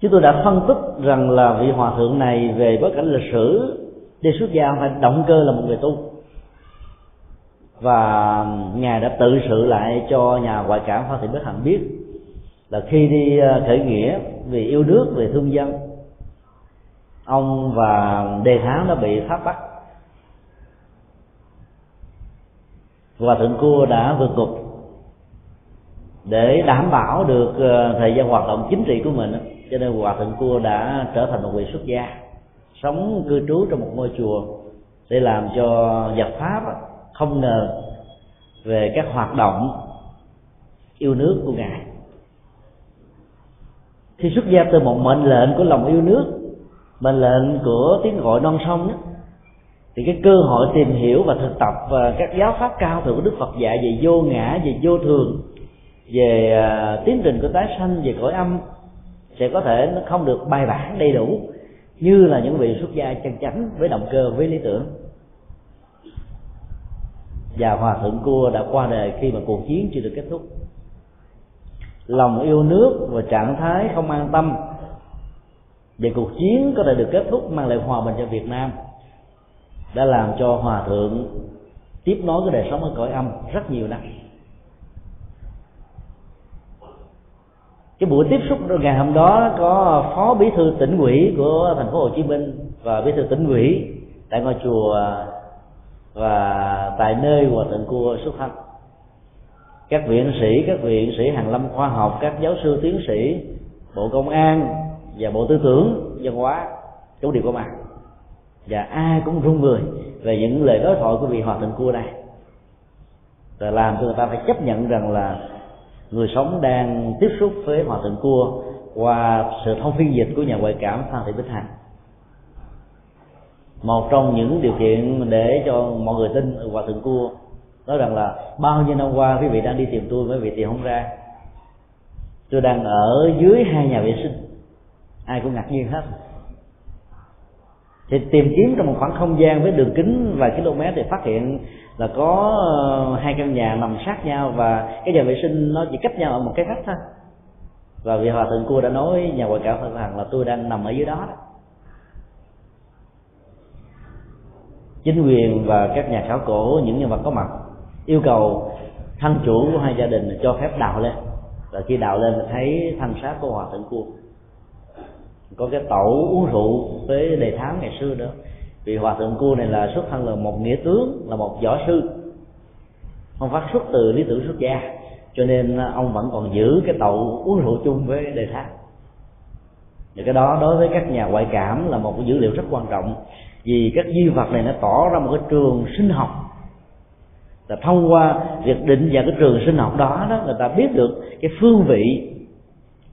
chúng tôi đã phân tích rằng là vị hòa thượng này về bối cảnh lịch sử đi xuất gia phải động cơ là một người tu. Và ngài đã tự sự lại cho nhà ngoại cảm phan thị bích hạnh biết là khi đi ờ, khởi nghĩa vì yêu nước về thương dân, ông và đề thám đã bị pháp bắt. Và thượng cua đã vượt ngục để đảm bảo được ờ, thời gian hoạt động chính trị của mình cho nên hòa thượng cua đã trở thành một vị xuất gia sống cư trú trong một ngôi chùa để làm cho giặc pháp không ngờ về các hoạt động yêu nước của ngài. Khi xuất gia từ một mệnh lệnh của lòng yêu nước mệnh lệnh của tiếng gọi non sông đó, thì cái cơ hội tìm hiểu và thực tập và các giáo pháp cao thượng của đức phật dạy về vô ngã về vô thường về à, tiến trình của tái sanh về cõi âm sẽ có thể nó không được bài bản đầy đủ như là những vị xuất gia chân chánh với động cơ, với lý tưởng. Và hòa thượng cua đã qua đời khi mà cuộc chiến chưa được kết thúc. Lòng yêu nước và trạng thái không an tâm về cuộc chiến có thể được kết thúc mang lại hòa bình cho Việt Nam, đã làm cho hòa thượng tiếp nối cái đời sống ở cõi âm rất nhiều năm. Cái buổi tiếp xúc ngày hôm đó có phó bí thư tỉnh ủy của thành phố Hồ Chí Minh và bí thư tỉnh ủy tại ngôi chùa và tại nơi hòa thượng cua xuất thân. Các viện sĩ, các viện sĩ hàng lâm khoa học, các giáo sư tiến sĩ, bộ công an và bộ tư tưởng, văn hóa chủ điều có mặt. Và ai cũng run người về những lời đối thoại của vị hòa thượng cua này. Và làm cho người ta phải chấp nhận rằng là người sống đang tiếp xúc với hòa thượng cua qua sự thông phiên dịch của nhà ngoại cảm phan thị bích hằng. Một trong những điều kiện để cho mọi người tin hòa thượng cua nói rằng là bao nhiêu năm qua quý vị đang đi tìm tôi với vị tìm không ra. Tôi đang ở dưới hai nhà vệ sinh. Ai cũng ngạc nhiên hết thì tìm kiếm trong một khoảng không gian với đường kính vài km thì phát hiện là có ờ, hai căn nhà nằm sát nhau và cái nhà vệ sinh nó chỉ cách nhau ở một cái khách thôi. Và vị hòa thượng cua đã nói, nhà ngoại cảm rằng là tôi đang nằm ở dưới đó đó. Chính quyền và các nhà khảo cổ, những nhân vật có mặt, yêu cầu thân chủ của hai gia đình cho phép đào lên. Và khi đào lên thì thấy thân xác của hòa thượng cua có cái tẩu uống rượu với đề thám ngày xưa nữa vì hòa thượng cua này là xuất thân là một nghĩa tướng, là một võ sư. Không phát xuất từ lý tưởng xuất gia, cho nên ông vẫn còn giữ cái tàu uống rượu chung với đề thám và cái đó đối với các nhà ngoại cảm là một cái dữ liệu rất quan trọng, vì các di vật này nó tỏ ra một cái trường sinh học. Là thông qua việc định vào cái trường sinh học đó đó, người ta biết được cái phương vị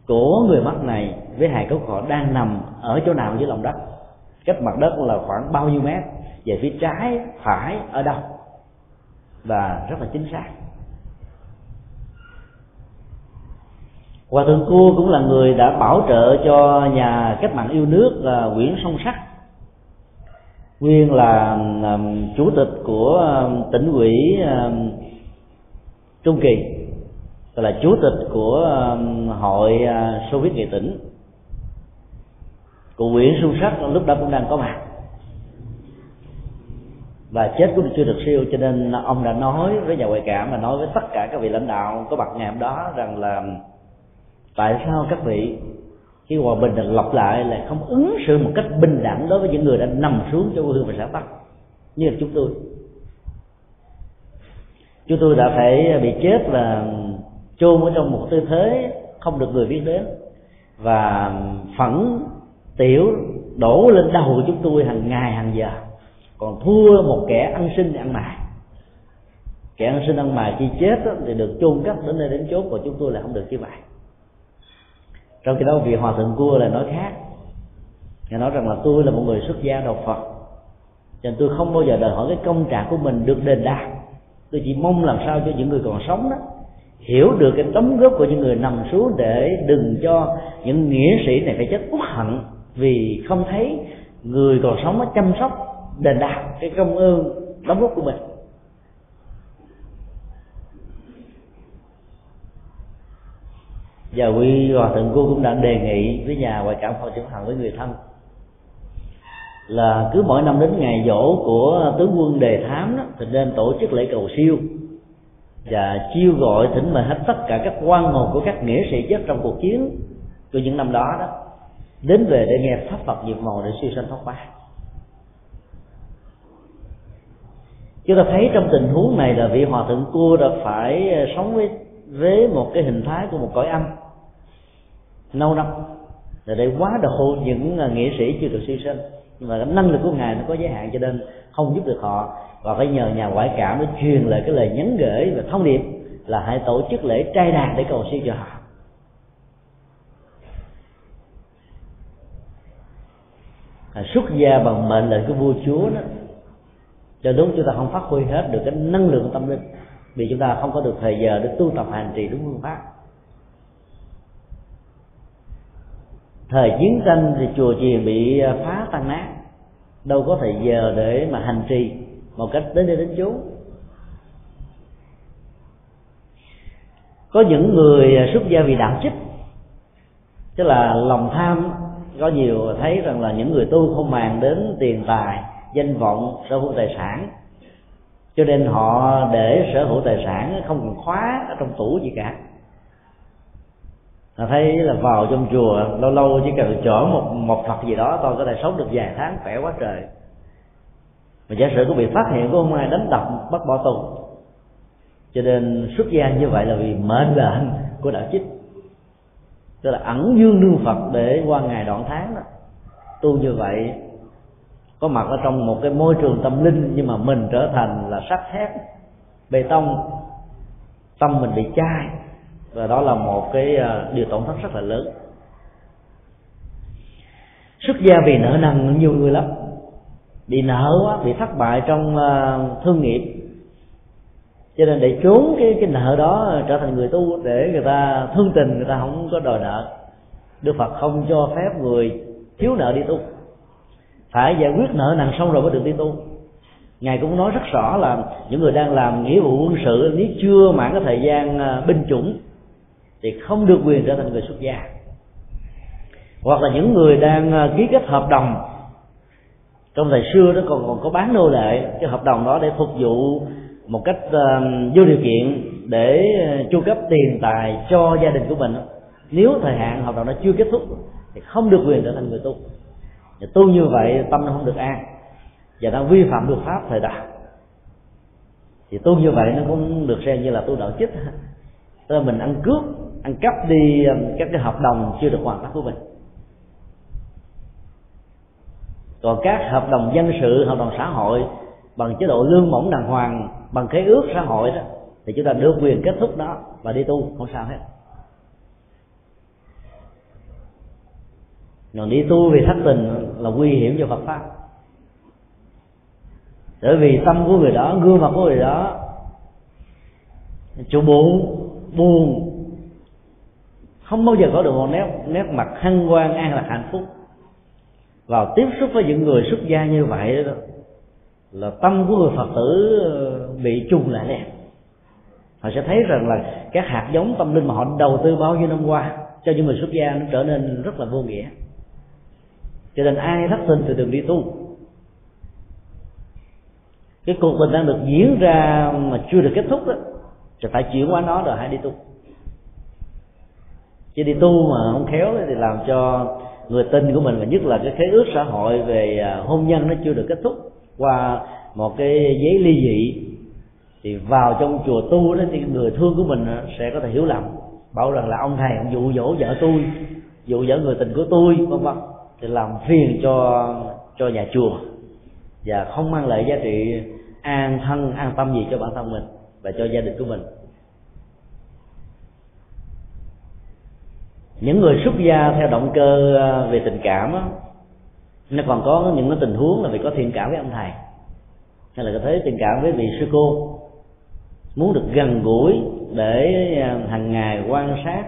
của người mất này với hài cốt họ đang nằm ở chỗ nào dưới lòng đất. Cách mặt đất là khoảng bao nhiêu mét, về phía trái, phải, ở đâu. Và rất là chính xác. Hòa thượng Cua cũng là người đã bảo trợ cho nhà cách mạng yêu nước là Nguyễn Song Sắc. Nguyên là chủ tịch của tỉnh ủy Trung Kỳ là chủ tịch của hội à, soviet nghệ tỉnh cụ Nguyễn Xuân Sắc lúc đó cũng đang có mặt. Và chết cũng chưa được siêu, cho nên ông đã nói với nhà ngoại cảm và nói với tất cả các vị lãnh đạo có mặt ngày hôm đó rằng là tại sao các vị khi hòa bình được lọc lại lại không ứng xử một cách bình đẳng đối với những người đã nằm xuống cho quê hương và xã tắc như là chúng tôi. Chúng tôi đã phải bị chết và chôn ở trong một tư thế không được người biết đến. Và phẫn tiểu đổ lên đầu của chúng tôi hàng ngày hàng giờ. Còn thua một kẻ ăn sinh ăn mài. Kẻ ăn sinh ăn mài khi chết đó, thì được chôn cất đến nơi đến chốt của chúng tôi là không được như vậy trong khi đó vị hòa thượng cua là nói khác. Ngài nói rằng là tôi là một người xuất gia đầu phật. Cho nên tôi không bao giờ đòi hỏi cái công trạng của mình được đền đáp. Tôi chỉ mong làm sao cho những người còn sống đó hiểu được cái đóng góp của những người nằm xuống để đừng cho những nghĩa sĩ này phải chết uất hận vì không thấy người còn sống chăm sóc đền đáp cái công ơn đóng góp của mình. Và quý hòa thượng cô cũng đã đề nghị với nhà ngoại cảm phật trưởng thần với người thân là cứ mỗi năm đến ngày dỗ của tướng quân đề thám đó, thì nên tổ chức lễ cầu siêu và chiêu gọi thỉnh mời hết tất cả các quan hồn của các nghĩa sĩ chết trong cuộc chiến của những năm đó đó đến về để nghe pháp phật diệt màu để siêu sanh thoát ba chúng ta thấy trong tình huống này là vị hòa thượng cua đã phải sống với với một cái hình thái của một cõi âm lâu năm. Để để quá độ những à, nghệ sĩ chưa được siêu sinh nhưng mà năng lực của ngài nó có giới hạn cho nên không giúp được họ. Và phải nhờ nhà ngoại cảm để truyền lại cái lời nhắn gửi và thông điệp là hãy tổ chức lễ trai đàn để cầu siêu cho họ à, xuất gia bằng mệnh lệnh của vua chúa đó, cho đúng chúng ta không phát huy hết được cái năng lượng tâm linh, vì chúng ta không có được thời giờ để tu tập hành trì đúng phương pháp. Thời chiến tranh thì chùa chiền bị à, phá tan nát, đâu có thời giờ để mà hành trì một cách đến đây đến chốn. Có những người à, xuất gia vì đạo chích tức là lòng tham có nhiều thấy rằng là những người tu không màng đến tiền tài, danh vọng, sở hữu tài sản. Cho nên họ để sở hữu tài sản không còn khóa ở trong tủ gì cả. Thấy là vào trong chùa, lâu lâu chỉ cần chở một một phật gì đó, tôi có thể sống được vài tháng, khỏe quá trời. Mà giả sử có bị phát hiện có không ai đánh đập, bắt bỏ tù. Cho nên xuất gia như vậy là vì mệnh lệnh của đạo chích tức là ẩn dương đương phật để qua ngày đoạn tháng đó. Tu như vậy, có mặt ở trong một cái môi trường tâm linh, nhưng mà mình trở thành là sắt thép, bê tông, tâm mình bị chai. Và đó là một cái ờ, điều tổn thất rất là lớn. Xuất gia vì nợ nần nhiều người lắm. Bị nợ quá, bị thất bại trong ờ, thương nghiệp cho nên để trốn cái cái nợ đó, trở thành người tu để người ta thương tình, người ta không có đòi nợ. Đức phật không cho phép người thiếu nợ đi tu. Phải giải quyết nợ nần xong rồi mới được đi tu. Ngài cũng nói rất rõ là những người đang làm nghĩa vụ quân sự, nếu chưa mãn cái thời gian à, binh chủng, thì không được quyền trở thành người xuất gia. Hoặc là những người đang à, ký kết hợp đồng, trong thời xưa đó còn còn có bán nô lệ, cái hợp đồng đó để phục vụ một cách uh, vô điều kiện để ờ, chu cấp tiền tài cho gia đình của mình nếu thời hạn hợp đồng nó chưa kết thúc thì không được quyền trở thành người tu. Và tu như vậy tâm nó không được an và nó vi phạm luật pháp thời đại. Thì tu như vậy nó cũng được xem như là tu đạo chích tức là mình ăn cướp ăn cắp đi ờ, các cái hợp đồng chưa được hoàn tất của mình. Còn các hợp đồng dân sự hợp đồng xã hội bằng chế độ lương mỏng đàng hoàng bằng cái ước xã hội đó, thì chúng ta được quyền kết thúc đó và đi tu, không sao hết. Còn đi tu vì thất tình là nguy hiểm cho Phật pháp. Bởi vì tâm của người đó, gương mặt của người đó chủ buồn buồn, không bao giờ có được một nét nét mặt hân hoan, an lạc hạnh phúc. Vào tiếp xúc với những người xuất gia như vậy đó, là tâm của người phật tử bị trùng lại nè. Họ sẽ thấy rằng là các hạt giống tâm linh mà họ đầu tư bao nhiêu năm qua cho những người xuất gia nó trở nên rất là vô nghĩa. Cho nên ai thất tình thì đừng đi tu. Cái cuộc mình đang được diễn ra mà chưa được kết thúc đó thì phải chuyển qua nó rồi hãy đi tu. Chứ đi tu mà không khéo thì làm cho người tin của mình, và nhất là cái khế ước xã hội về à, hôn nhân nó chưa được kết thúc qua một cái giấy ly dị thì vào trong chùa tu đó thì người thương của mình sẽ có thể hiểu lầm. Bảo rằng là ông thầy ông dụ dỗ vợ tôi dụ dỗ người tình của tôi vân vân. Thì làm phiền cho cho nhà chùa. Và không mang lại giá trị an thân an tâm gì cho bản thân mình và cho gia đình của mình. Những người xuất gia theo động cơ à, về tình cảm đó, nó còn có những cái tình huống là vì có thiện cảm với ông thầy. Hay là có thấy tình cảm với vị sư cô muốn được gần gũi để à, hàng ngày quan sát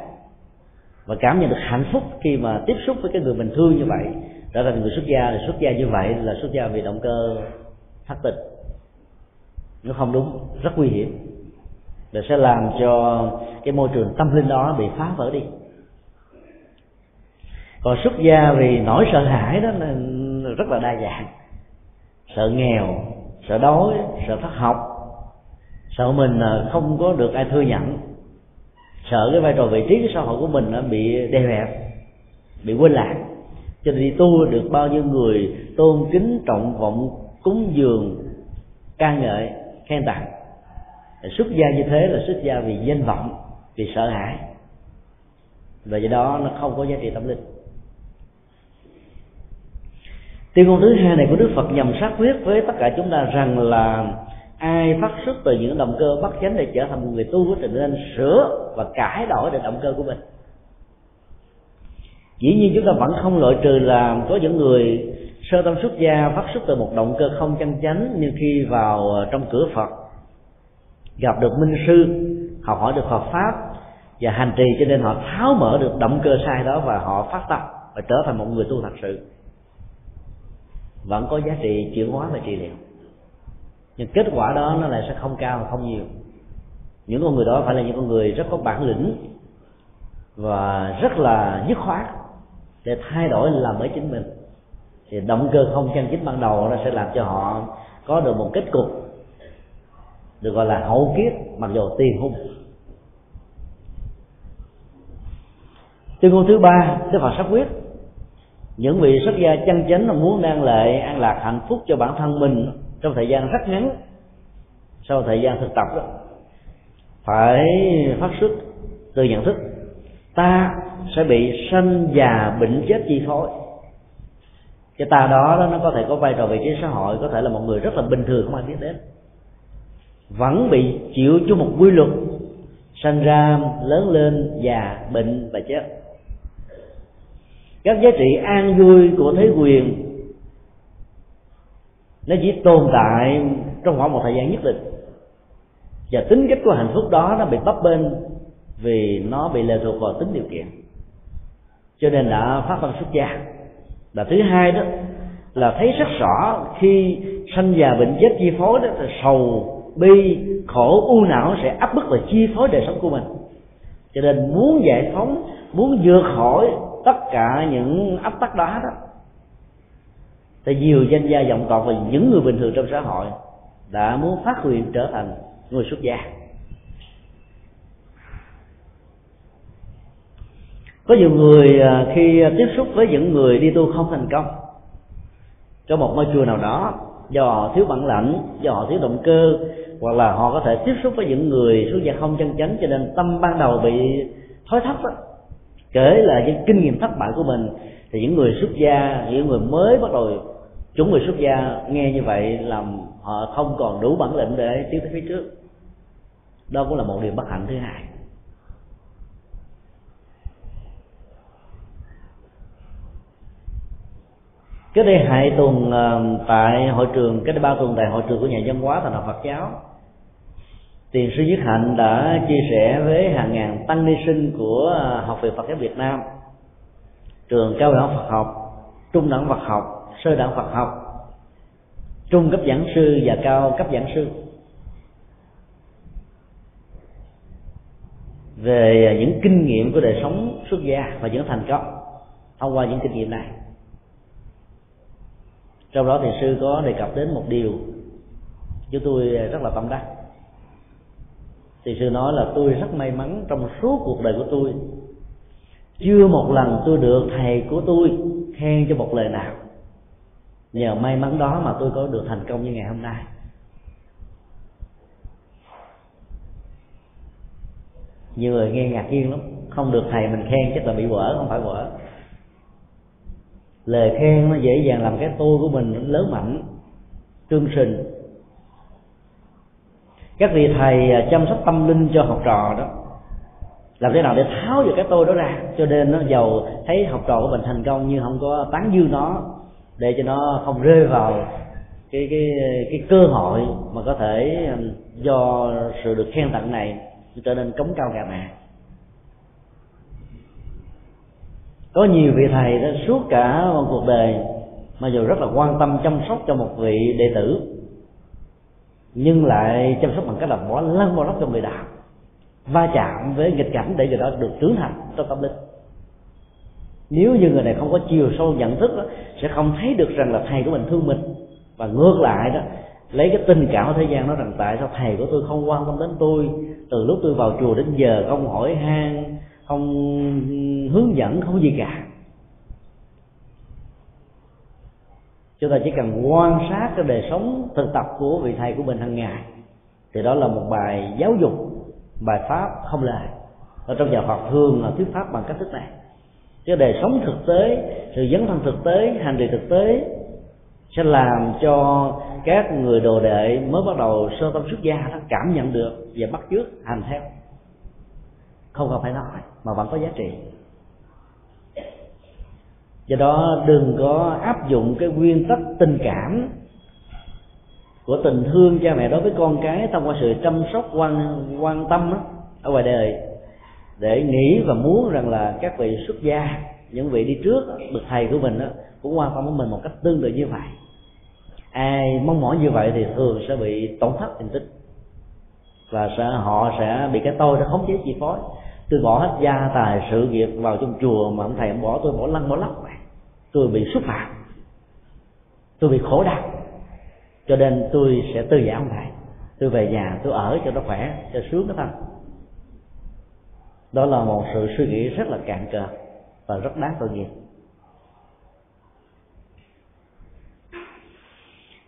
và cảm nhận được hạnh phúc khi mà tiếp xúc với cái người mình thương như vậy. Trở thành người xuất gia thì xuất gia như vậy là xuất gia vì động cơ thất tình. Nó không đúng, rất nguy hiểm. Để sẽ làm cho cái môi trường tâm linh đó bị phá vỡ đi. Còn xuất gia vì nỗi sợ hãi đó là rất là đa dạng. Sợ nghèo, sợ đói, sợ thất học sợ mình ờ, không có được ai thừa nhận. Sợ cái vai trò vị trí xã hội của mình nó bị đè bẹp, bị quên lạc cho nên đi tu được bao nhiêu người tôn kính, trọng vọng, cúng dường, ca ngợi, khen tặng. Xuất gia như thế là xuất gia vì danh vọng, vì sợ hãi. Và do đó nó không có giá trị tâm linh. Tiêu ngôn thứ hai này của đức phật nhằm xác quyết với tất cả chúng ta rằng là ai phát xuất từ những động cơ bất chánh để trở thành một người tu thì nên sửa và cải đổi được động cơ của mình. Dĩ nhiên chúng ta vẫn không loại trừ là có những người sơ tâm xuất gia phát xuất từ một động cơ không chân chánh nhưng khi vào ờ, trong cửa phật, gặp được minh sư, học hỏi được Phật pháp và hành trì cho nên họ tháo mở được động cơ sai đó và họ phát tâm và trở thành một người tu thật sự. Vẫn có giá trị chuyển hóa và trị liệu nhưng kết quả đó nó lại sẽ không cao không nhiều. Những con người đó phải là những con người rất có bản lĩnh và rất là dứt khoát để thay đổi làm mới chính mình. Thì động cơ không chân chính ban đầu nó sẽ làm cho họ có được một kết cục được gọi là hậu kiếp, mặc dù tiền hung tuyên ngôn thứ ba, đức phật sắp quyết. Những vị xuất gia chân chánh muốn đang lệ an lạc hạnh phúc cho bản thân mình trong thời gian rất ngắn sau thời gian thực tập đó phải phát xuất từ nhận thức ta sẽ bị sanh già bệnh chết chi phối. Cái ta đó, đó nó có thể có vai trò vị trí xã hội có thể là một người rất là bình thường không ai biết đến. Vẫn bị chịu chung một quy luật sanh ra lớn lên già bệnh và chết. Các giá trị an vui của thế quyền nó chỉ tồn tại trong khoảng một thời gian nhất định. Và tính cách của hạnh phúc đó nó bị bấp bênh vì nó bị lệ thuộc vào tính điều kiện. Cho nên đã phát tâm xuất gia. Và thứ hai đó là thấy rất rõ khi sanh già bệnh chết chi phối đó là sầu, bi, khổ, u não sẽ áp bức và chi phối đời sống của mình. Cho nên muốn giải phóng, muốn vượt khỏi tất cả những áp tắc đó đó thì nhiều danh gia vọng tộc và những người bình thường trong xã hội đã muốn phát huy trở thành người xuất gia có nhiều người à, khi tiếp xúc với những người đi tu không thành công, trong một môi trường nào đó, do họ thiếu bản lãnh, do họ thiếu động cơ, hoặc là họ có thể tiếp xúc với những người xuất gia không chân chánh cho nên tâm ban đầu bị thối thấp đó. kể là những kinh nghiệm thất bại của mình, thì những người xuất gia, những người mới bắt đầu chúng người xuất gia nghe như vậy làm họ không còn đủ bản lĩnh để tiến tới phía trước. Đó cũng là một điều bất hạnh thứ hai. Cái đây hai tuần ờ, tại hội trường, cái đây ba tuần tại hội trường của nhà văn hóa thành lập Phật giáo, tiền sư nhất hạnh đã chia sẻ với hàng ngàn tăng ni sinh của ờ, học viện Phật giáo Việt Nam, trường cao đẳng Phật học, trung đẳng Phật học sơ đạo Phật học, trung cấp giảng sư và cao cấp giảng sư. Về những kinh nghiệm của đời sống xuất gia và những thành công thông qua những kinh nghiệm này. Trong đó thì sư có đề cập đến một điều chúng tôi rất là tâm đắc. Thì sư nói là tôi rất may mắn trong suốt cuộc đời của tôi. Chưa một lần tôi được thầy của tôi khen cho một lời nào nhờ may mắn đó mà tôi có được thành công như ngày hôm nay. Nhiều người nghe ngạc nhiên lắm. Không được thầy mình khen chắc là bị vỡ không phải vỡ lời khen nó dễ dàng làm cái tôi của mình lớn mạnh tương sinh các vị thầy à, chăm sóc tâm linh cho học trò đó, làm thế nào để tháo được cái tôi đó ra cho nên nó giàu, thấy học trò của mình thành công nhưng không có tán dương nó để cho nó không rơi vào cái cái cái cơ hội mà có thể um, do sự được khen tặng này trở nên cống cao cả mạng có nhiều vị thầy đó suốt cả một cuộc đời mà dù rất là quan tâm chăm sóc cho một vị đệ tử, nhưng lại chăm sóc bằng cách là bỏ lăn bỏ lóc cho người đạo va chạm với nghịch cảnh để người đó được trưởng thành trong tâm linh nếu như người này không có chiều sâu nhận thức đó, sẽ không thấy được rằng là thầy của mình thương mình. Và ngược lại đó lấy cái tình cảm của thế gian nói rằng tại sao thầy của tôi không quan tâm đến tôi? Từ lúc tôi vào chùa đến giờ không hỏi han không hướng dẫn không gì cả. Chúng ta chỉ cần quan sát cái đời sống thực tập của vị thầy của mình hàng ngày. Thì đó là một bài giáo dục bài pháp không lời. Ở trong nhà Phật thường là thuyết pháp bằng cách thức này cái đời sống thực tế sự dấn thân thực tế hành trì thực tế sẽ làm cho các người đồ đệ mới bắt đầu sơ tâm xuất gia nó cảm nhận được và bắt chước hành theo. Không cần phải nói mà vẫn có giá trị. Do đó đừng có áp dụng cái nguyên tắc tình cảm của tình thương cha mẹ đối với con cái thông qua sự chăm sóc quan quan tâm đó, ở ngoài đời để nghĩ và muốn rằng là các vị xuất gia những vị đi trước bậc thầy của mình đó, cũng quan tâm đến mình một cách tương tự như vậy. Ai mong mỏi như vậy thì thường sẽ bị tổn thất thành tích và sẽ họ sẽ bị cái tôi nó khống chế chi phối. Tôi bỏ hết gia tài sự nghiệp vào trong chùa mà ông thầy ông bỏ tôi bỏ lăn bỏ lóc vậy tôi bị xúc phạm. Tôi bị khổ đau. Cho nên tôi sẽ tư giả ông thầy. Tôi về nhà tôi ở cho nó khỏe cho sướng cái thân đó là một sự suy nghĩ rất là cạn cờ và rất đáng tội nghiệp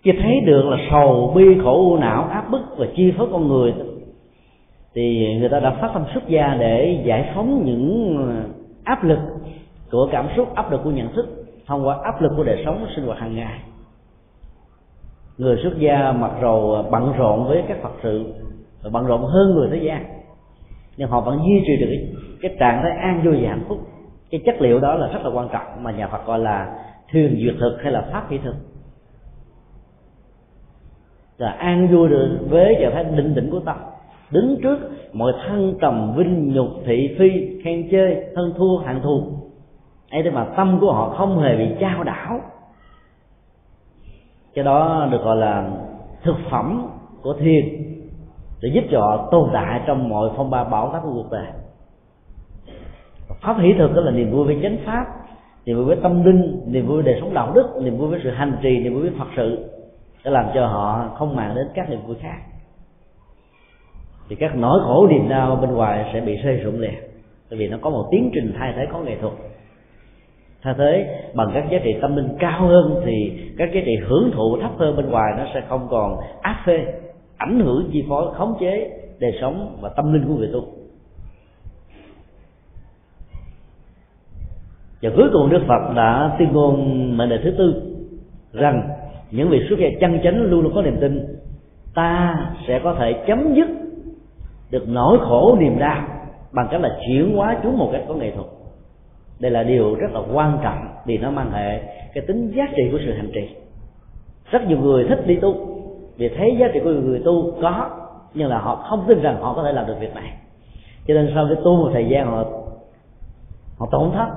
khi thấy được là sầu, bi, khổ, u não, áp bức và chi phối con người, thì người ta đã phát tâm xuất gia để giải phóng những áp lực của cảm xúc, áp lực của nhận thức, thông qua áp lực của đời sống, sinh hoạt hàng ngày. Người xuất gia mặc dầu bận rộn với các phật sự bận rộn hơn người thế gian nhưng họ vẫn duy trì được cái, trạng thái an vui và hạnh phúc. Cái chất liệu đó là rất là quan trọng mà nhà Phật gọi là thường duyệt thực hay là pháp hỷ thực. Là an vui được với trạng thái định định của tâm. Đứng trước mọi thân trầm vinh nhục thị phi khen chơi thân thua hạng thù. Ấy thế mà tâm của họ không hề bị trao đảo. Cái đó được gọi là thực phẩm của thiền để giúp cho họ tồn tại trong mọi phong ba bão táp của cuộc đời. Pháp hỷ thực đó là niềm vui với chánh pháp, niềm vui với tâm linh, niềm vui với đời sống đạo đức, niềm vui với sự hành trì, niềm vui với phật sự, để làm cho họ không màng đến các niềm vui khác. Thì các nỗi khổ niềm đau bên ngoài sẽ bị xây rụng liền, bởi vì nó có một tiến trình thay thế có nghệ thuật. Thay thế bằng các giá trị tâm linh cao hơn thì các giá trị hưởng thụ thấp hơn bên ngoài nó sẽ không còn áp phê ảnh hưởng chi phối, khống chế đời sống và tâm linh của người tu. Và cuối cùng đức phật đã tuyên ngôn mệnh đề thứ tư rằng, những vị xuất gia chân chánh luôn luôn có niềm tin, ta sẽ có thể chấm dứt được nỗi khổ niềm đau bằng cách là chuyển hóa chúng một cách có nghệ thuật. Đây là điều rất là quan trọng vì nó mang hệ cái tính giá trị của sự hành trì. Rất nhiều người thích đi tu vì thấy giá trị của người tu có nhưng là họ không tin rằng họ có thể làm được việc này. Cho nên sau cái tu một thời gian họ họ tổn thất.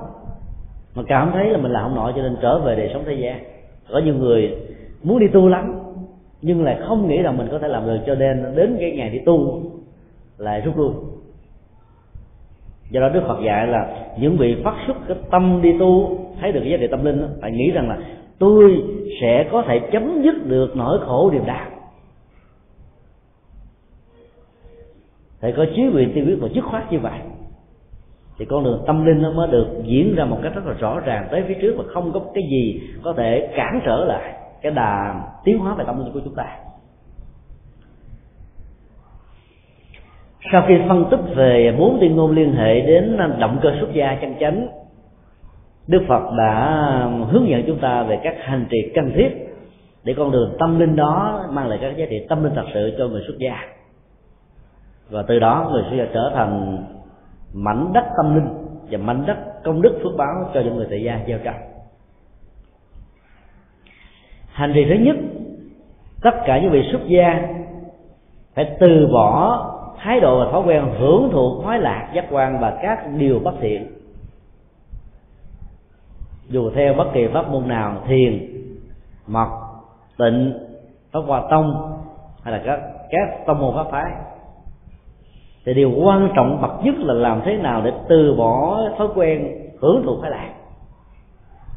Mà cảm thấy là mình làm không nổi cho nên trở về đời sống thế gian. Có nhiều người muốn đi tu lắm nhưng lại không nghĩ rằng mình có thể làm được cho nên đến cái ngày đi tu lại rút lui. Do đó đức phật dạy là những vị phát xuất cái tâm đi tu thấy được cái giá trị tâm linh đó, phải nghĩ rằng là tôi sẽ có thể chấm dứt được nỗi khổ niềm đau thầy có chí nguyện tiêu quyết và dứt khoát như vậy. Thì con đường tâm linh nó mới được diễn ra một cách rất là rõ ràng tới phía trước và không có cái gì có thể cản trở lại cái đà tiến hóa về tâm linh của chúng ta. Sau khi phân tích về bốn tuyên ngôn liên hệ đến động cơ xuất gia chân chánh đức phật đã hướng dẫn chúng ta về các hành trì cần thiết để con đường tâm linh đó mang lại các giá trị tâm linh thật sự cho người xuất gia. Và từ đó người xuất gia trở thành mảnh đất tâm linh và mảnh đất công đức phước báo cho những người tại gia gieo trồng. Hành trì thứ nhất, tất cả những vị xuất gia phải từ bỏ thái độ và thói quen hưởng thụ khoái lạc, giác quan và các điều bất thiện dù theo bất kỳ pháp môn nào, thiền, mật, tịnh, pháp hòa tông, hay là các các tông môn pháp phái, thì điều quan trọng bậc nhất là làm thế nào để từ bỏ thói quen hưởng thụ khoái lạc.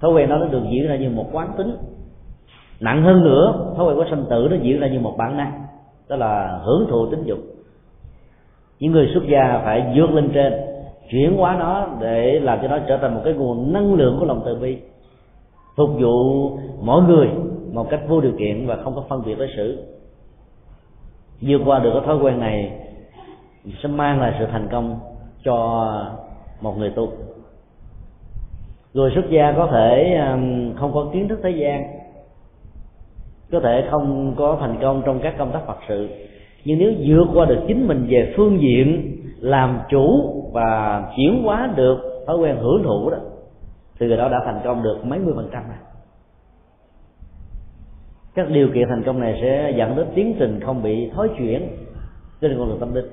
Thói quen đó nó được diễn ra như một quán tính. Nặng hơn nữa, thói quen của sanh tử nó diễn ra như một bản năng, đó là hưởng thụ tính dục. Những người xuất gia phải vượt lên trên chuyển hóa nó để làm cho nó trở thành một cái nguồn năng lượng của lòng từ bi. Phục vụ mỗi người một cách vô điều kiện và không có phân biệt đối xử. Vượt qua được cái thói quen này sẽ mang lại sự thành công cho một người tu. Người xuất gia có thể um, không có kiến thức thế gian, có thể không có thành công trong các công tác phật sự. Nhưng nếu vượt qua được chính mình về phương diện làm chủ và chuyển hóa được thói quen hưởng thụ đó, thì người đó đã thành công được mấy mươi phần trăm rồi. Các điều kiện thành công này sẽ dẫn đến tiến trình không bị thói chuyển trên con đường tâm linh,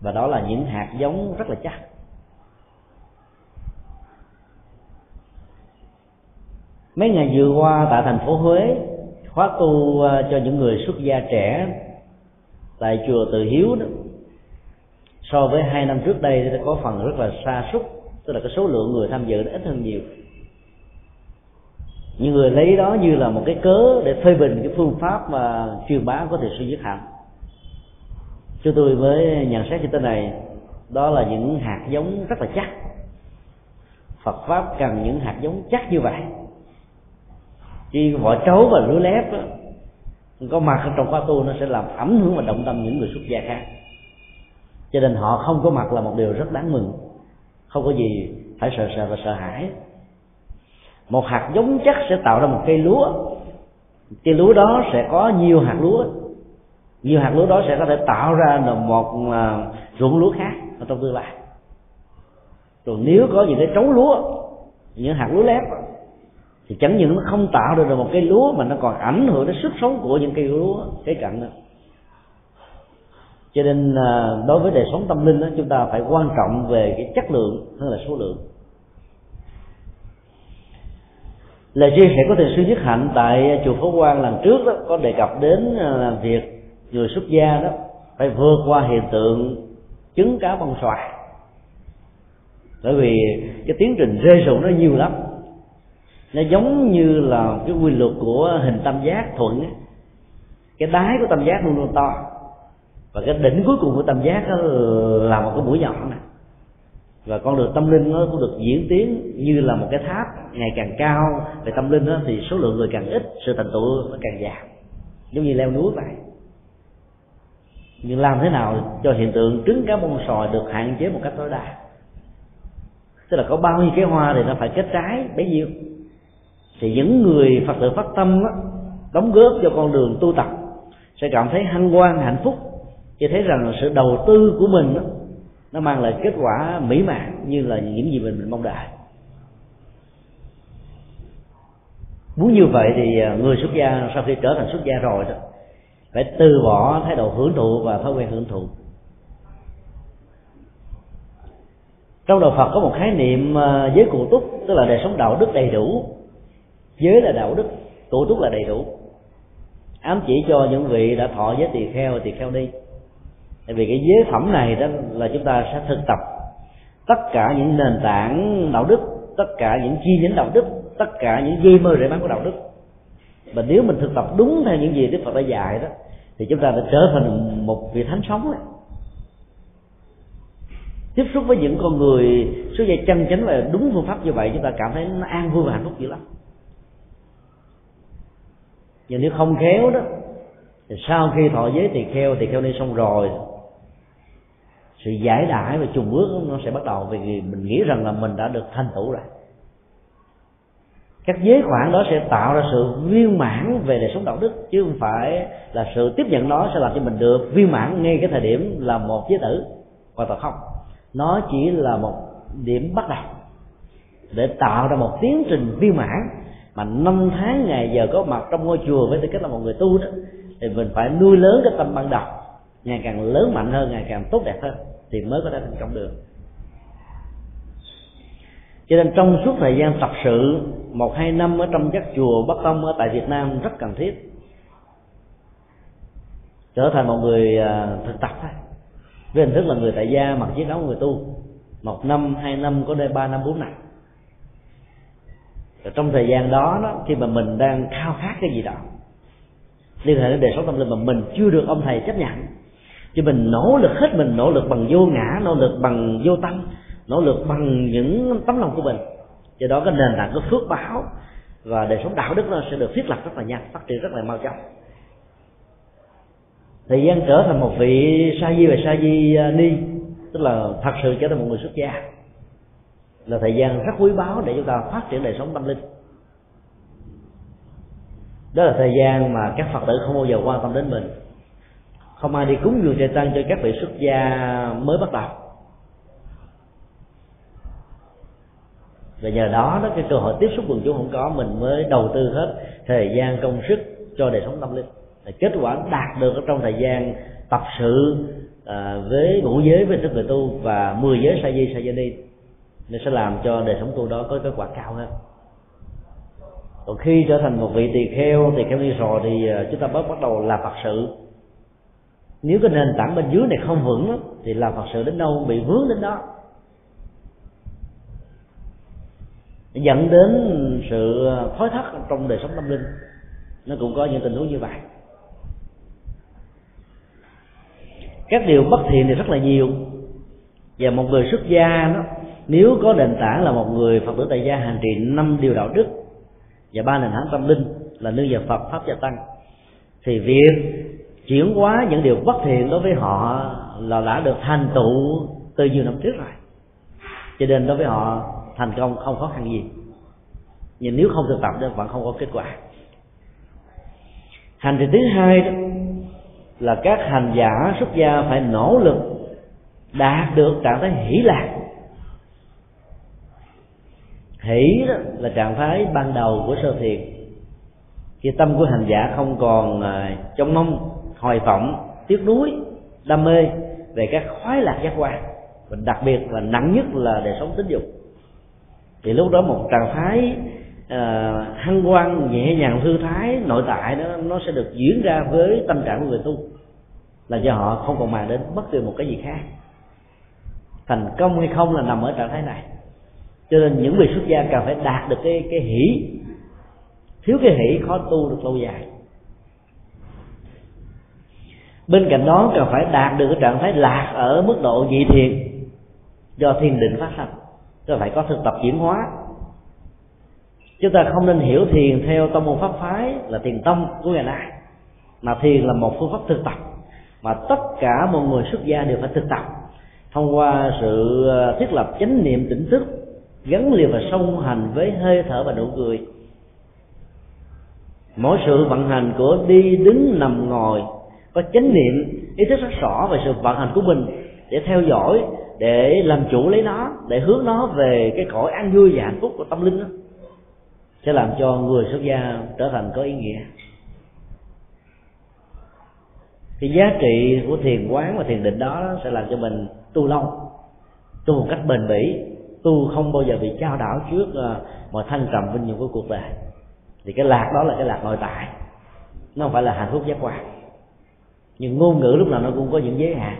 và đó là những hạt giống rất là chắc. Mấy ngày vừa qua tại thành phố huế, khóa tu ờ, cho những người xuất gia trẻ tại chùa Từ Hiếu đó so với hai năm trước đây thì có phần rất là xa xúc tức là cái số lượng người tham dự nó ít hơn nhiều. Những người lấy đó như là một cái cớ để phê bình cái phương pháp mà truyền bá có thể suy dứt hẳn. chúng tôi mới nhận xét như thế này đó là những hạt giống rất là chắc. Phật pháp cần những hạt giống chắc như vậy. Chỉ vỏ trấu và lúa lép đó, có mặt trong khóa tu nó sẽ làm ảnh hưởng và động tâm những người xuất gia khác cho nên họ không có mặt là một điều rất đáng mừng. Không có gì phải sợ sợ và sợ hãi. Một hạt giống chắc sẽ tạo ra một cây lúa. Cây lúa đó sẽ có nhiều hạt lúa. Nhiều hạt lúa đó sẽ có thể tạo ra một à, ruộng lúa khác ở trong tương lai. Rồi nếu có những cái trấu lúa, những hạt lúa lép, thì chẳng những nó không tạo được một cây lúa mà nó còn ảnh hưởng đến sức sống của những cây lúa kế cận đó cho nên à, đối với đời sống tâm linh đó chúng ta phải quan trọng về cái chất lượng hơn là số lượng. Lời chia sẻ của thầy sư nhất hạnh tại chùa phổ quang lần trước đó có đề cập đến à, việc người xuất gia đó phải vượt qua hiện tượng trứng cá bông xoài. Bởi vì cái tiến trình rơi rụng nó nhiều lắm. Nó giống như là cái quy luật của hình tam giác thuận ấy. cái đáy của tam giác luôn luôn to và cái đỉnh cuối cùng của tam giác đó là một cái mũi nhọn này và con đường tâm linh nó cũng được diễn tiến như là một cái tháp ngày càng cao. Về tâm linh đó, thì số lượng người càng ít sự thành tựu nó càng giảm giống như leo núi vậy. Nhưng làm thế nào cho hiện tượng trứng cá bông sòi được hạn chế một cách tối đa? Tức là có bao nhiêu cái hoa thì nó phải kết trái bấy nhiêu? Thì những người phật tử phát tâm đó, đóng góp cho con đường tu tập sẽ cảm thấy hân hoan hạnh phúc cho thấy rằng sự đầu tư của mình đó, nó mang lại kết quả mỹ mãn như là những gì mình, mình mong đợi. Muốn như vậy thì à, người xuất gia sau khi trở thành xuất gia rồi đó phải từ bỏ thái độ hưởng thụ và thói quen hưởng thụ. Trong đạo Phật có một khái niệm à, giới cụ túc tức là đời sống đạo đức đầy đủ. Giới là đạo đức cụ túc là đầy đủ. Ám chỉ cho những vị đã thọ giới tỳ kheo tỳ kheo đi tại vì cái giới phẩm này đó là chúng ta sẽ thực tập tất cả những nền tảng đạo đức, tất cả những chi nhánh đạo đức, tất cả những dây mơ rễ bán của đạo đức. Và nếu mình thực tập đúng theo những gì đức phật đã dạy đó, thì chúng ta đã trở thành một vị thánh sống đấy tiếp xúc với những con người số dây chân chánh và đúng phương pháp như vậy, chúng ta cảm thấy nó an vui và hạnh phúc dữ lắm. Nhưng nếu không khéo đó, thì sau khi thọ giới thì kheo thì kheo đi xong rồi sự giải đãi và trùng bước nó sẽ bắt đầu vì mình nghĩ rằng là mình đã được thành tựu rồi. Các giới khoản đó sẽ tạo ra sự viên mãn về đời sống đạo đức, chứ không phải là sự tiếp nhận nó sẽ làm cho mình được viên mãn ngay cái thời điểm là một giới tử hoàn toàn không. Nó chỉ là một điểm bắt đầu để tạo ra một tiến trình viên mãn mà năm tháng ngày giờ có mặt trong ngôi chùa với tư cách là một người tu đó, thì mình phải nuôi lớn cái tâm ban đầu, ngày càng lớn mạnh hơn, ngày càng tốt đẹp hơn thì mới có thể thành công được. Cho nên trong suốt thời gian tập sự một hai năm ở trong các chùa bắc tông ở tại việt nam rất cần thiết. Trở thành một người à, thực tập thôi. Với hình thức là người tại gia mặc chiếc áo người tu. Một năm hai năm có đây ba năm bốn năm. Rồi trong thời gian đó, đó khi mà mình đang khao khát cái gì đó liên hệ đến đời sống tâm linh mà mình chưa được ông thầy chấp nhận chứ mình nỗ lực hết, mình nỗ lực bằng vô ngã, nỗ lực bằng vô tâm, nỗ lực bằng những tấm lòng của mình. Do đó cái nền tảng của phước báo và đời sống đạo đức nó sẽ được thiết lập rất là nhanh, phát triển rất là mau chóng. Thời gian trở thành một vị sa di và sa di à, ni, tức là thật sự trở thành một người xuất gia, là thời gian rất quý báu để chúng ta phát triển đời sống tâm linh. Đó là thời gian mà các phật tử không bao giờ quan tâm đến mình không ai đi cúng dường trai tăng cho các vị xuất gia mới bắt đầu. Và nhờ đó đó cái cơ hội tiếp xúc quần chúng không có mình mới đầu tư hết thời gian công sức cho đời sống tâm linh. Và kết quả đạt được ở trong thời gian tập sự à, với ngũ giới với sức người tu và mười giới sa di sa di đi nó sẽ làm cho đời sống tu đó có kết quả cao hơn. Còn khi trở thành một vị tỳ kheo tỳ kheo đi rồi thì à, chúng ta mới bắt đầu làm phật sự nếu cái nền tảng bên dưới này không vững thì làm phật sự đến đâu bị vướng đến đó. Dẫn đến sự thói thất trong đời sống tâm linh. Nó cũng có những tình huống như vậy. Các điều bất thiện thì rất là nhiều. Và một người xuất gia đó, nếu có nền tảng là một người phật tử tại gia hành trì năm điều đạo đức và ba nền tảng tâm linh là nương vào phật, pháp gia tăng, thì việc chuyển hóa những điều bất thiện đối với họ là đã được thành tựu từ nhiều năm trước rồi. Cho nên đối với họ, thành công không khó khăn gì. Nhưng nếu không thực tập thì vẫn không có kết quả. Hành trình thứ hai đó là các hành giả, xuất gia phải nỗ lực đạt được trạng thái hỷ lạc. Hỷ đó là trạng thái ban đầu của sơ thiền. Khi tâm của hành giả không còn à, trong mong hồi vọng tiếc nuối đam mê về các khoái lạc giác quan. Và đặc biệt và nặng nhất là đời sống tính dục. Thì lúc đó một trạng thái uh, hăng hoan nhẹ nhàng thư thái nội tại đó nó sẽ được diễn ra với tâm trạng của người tu. Là cho họ không còn màng đến bất kỳ một cái gì khác. Thành công hay không là nằm ở trạng thái này. Cho nên những vị xuất gia cần phải đạt được cái cái hỷ. Thiếu cái hỷ khó tu được lâu dài bên cạnh đó cần phải đạt được cái trạng thái lạc ở mức độ dị thiền do thiền định phát sinh cho phải có thực tập chuyển hóa. Chúng ta không nên hiểu thiền theo tông môn pháp phái là thiền tông của ngày nay, mà thiền là một phương pháp thực tập mà tất cả mọi người xuất gia đều phải thực tập thông qua sự ờ, thiết lập chánh niệm tỉnh thức gắn liền và song hành với hơi thở và nụ cười. Mỗi sự vận hành của đi đứng nằm ngồi có chánh niệm, ý thức rất rõ về sự vận hành của mình để theo dõi, để làm chủ lấy nó, để hướng nó về cái cõi an vui và hạnh phúc của tâm linh đó. Sẽ làm cho người xuất gia trở thành có ý nghĩa. Cái giá trị của thiền quán và thiền định đó sẽ làm cho mình tu lâu, tu một cách bền bỉ, tu không bao giờ bị trao đảo trước à, mọi thăng trầm vinh nhục của cuộc đời. Thì cái lạc đó là cái lạc nội tại, nó không phải là hạnh phúc giác quan nhưng ngôn ngữ lúc nào nó cũng có những giới hạn.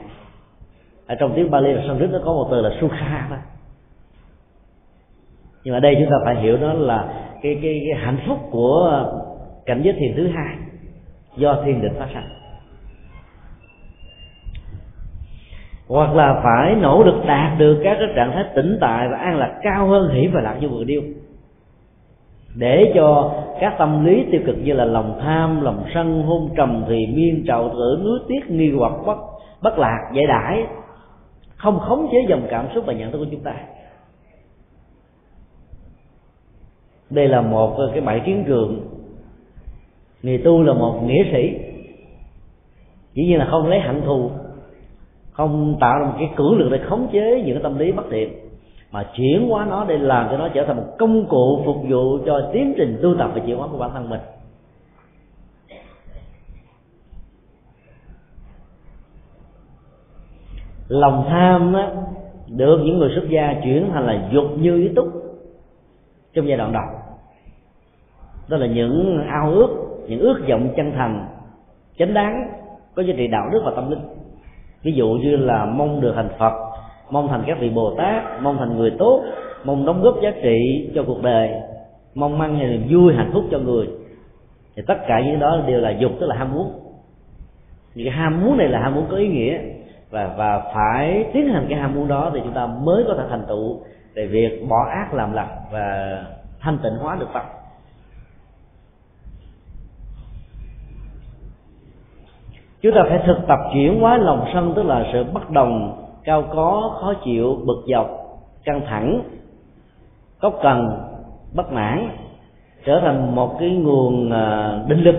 Ở trong tiếng Bali và Sanskrit nó có một từ là sukha đó. Nhưng mà đây chúng ta phải hiểu đó là cái cái, cái hạnh phúc của cảnh giới thiền thứ hai do thiền định phát sanh. Hoặc là phải nỗ lực đạt được các cái trạng thái tĩnh tại và an lạc cao hơn hỷ và lạc như vừa điêu để cho các tâm lý tiêu cực như là lòng tham, lòng sân, hôn trầm thì miên trạo tử núi tiếc, nghi hoặc bất bất lạc, dễ đãi, không khống chế dòng cảm xúc và nhận thức của chúng ta. Đây là một cái bãi kiến trường. Người tu là một nghĩa sĩ. Chỉ như là không lấy hạnh thù, không tạo ra một cái cưỡng lực để khống chế những cái tâm lý bất thiện mà chuyển hóa nó để làm cho nó trở thành một công cụ phục vụ cho tiến trình tu tập và chuyển hóa của bản thân mình. Lòng tham á, được những người xuất gia chuyển thành là dục như ý túc trong giai đoạn đầu. Đó là những ao ước những ước vọng chân thành chánh đáng có giá trị đạo đức và tâm linh. Ví dụ như là mong được thành phật mong thành các vị bồ tát, mong thành người tốt, mong đóng góp giá trị cho cuộc đời, mong mang niềm vui, hạnh phúc cho người. Thì tất cả những đó đều là dục, tức là ham muốn. Những cái ham muốn này là ham muốn có ý nghĩa. Và và phải tiến hành cái ham muốn đó thì chúng ta mới có thể thành tựu về việc bỏ ác làm lành và thanh tịnh hóa được tâm chúng ta phải thực tập chuyển hóa lòng sân, tức là sự bất đồng cao có, khó chịu, bực dọc, căng thẳng cốc cần, bất mãn, trở thành một cái nguồn ờ, định lực,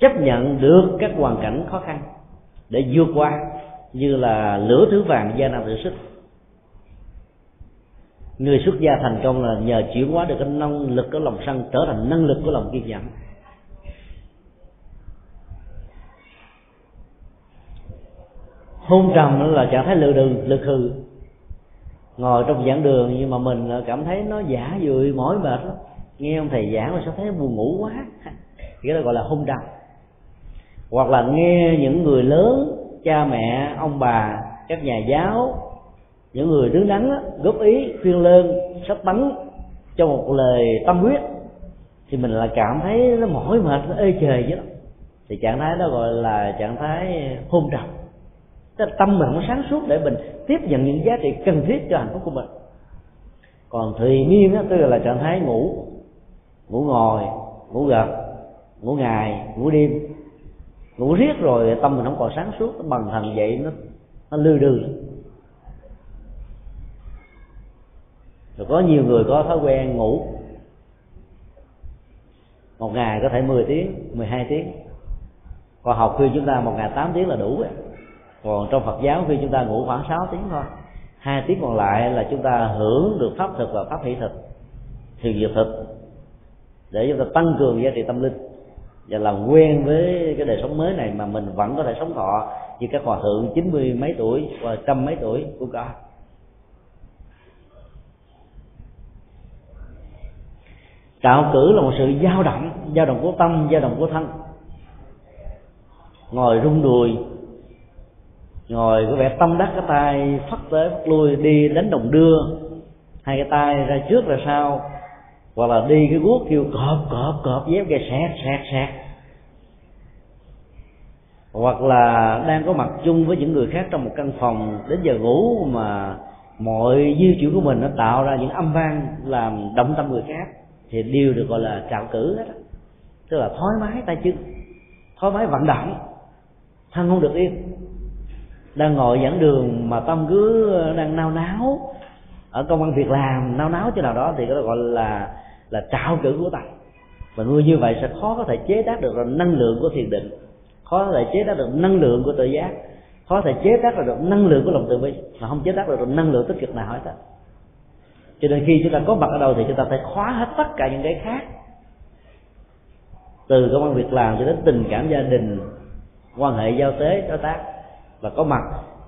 chấp nhận được các hoàn cảnh khó khăn để vượt qua như là lửa thứ vàng gia nam tự sức. Người xuất gia thành công là nhờ chuyển hóa được cái năng lực của lòng sân, trở thành năng lực của lòng kiên nhẫn. Hôn trầm là trạng thái lừa đường lực hừ ngồi trong giảng đường nhưng mà mình cảm thấy nó giả dụi, mỏi mệt lắm. Nghe ông thầy giảng mà sao thấy buồn ngủ quá. Cái đó gọi là hôn trầm. Hoặc là nghe những người lớn, cha mẹ, ông bà, các nhà giáo, những người đứng đắn góp ý, khuyên lơn sách bắn cho một lời tâm huyết, thì mình lại cảm thấy nó mỏi mệt, nó ê chề chứ thì trạng thái đó gọi là trạng thái hôn trầm tức là tâm mình không sáng suốt để mình tiếp nhận những giá trị cần thiết cho hạnh phúc của mình. Còn thùy miên đó tức là trạng thái ngủ ngủ ngồi, ngủ gật, ngủ ngày, ngủ đêm. Ngủ riết rồi tâm mình không còn sáng suốt, nó bằng thần vậy, nó nó lư đừ rồi có nhiều người có thói quen ngủ. Một ngày có thể 10 tiếng 12 tiếng. Còn học khi chúng ta một ngày 8 tiếng là đủ rồi còn trong Phật giáo khi chúng ta ngủ khoảng 6 tiếng thôi, hai tiếng còn lại là chúng ta hưởng được pháp thực và pháp hỷ thực, thiền diệt thực, để chúng ta tăng cường giá trị tâm linh. Và làm quen với cái đời sống mới này mà mình vẫn có thể sống thọ như các hòa thượng chín mươi mấy tuổi và trăm mấy tuổi cũng có. Trạo cử là một sự dao động dao động của tâm, dao động của thân. Ngồi rung đùi ngồi có vẻ tâm đắc cái tay, phất tới phất lui, đi đánh đồng đưa. Hai cái tay ra trước ra sau, hoặc là đi cái guốc kêu cọp cọp cọp, dép gây sẹt sẹt sẹt. Hoặc là đang có mặt chung với những người khác trong một căn phòng, đến giờ ngủ mà mọi di chuyển của mình nó tạo ra những âm vang làm động tâm người khác, thì đều được gọi là trạo cử hết tức là thoải mái tay chân, thoải mái vận động, thân không được yên đang ngồi dẫn đường mà tâm cứ đang nao náo. Ở công an việc làm, nao náo chỗ nào đó thì đó gọi là là trạo cử của tâm và nuôi như vậy sẽ khó có thể chế tác được năng lượng của thiền định. Khó có thể chế tác được năng lượng của tự giác. Khó có thể chế tác được năng lượng của lòng từ bi. Mà không chế tác được năng lượng tích cực nào hết á. Cho nên khi chúng ta có mặt ở đâu thì chúng ta phải khóa hết tất cả những cái khác. Từ công an việc làm cho đến tình cảm gia đình, quan hệ giao tế, đối tác và có mặt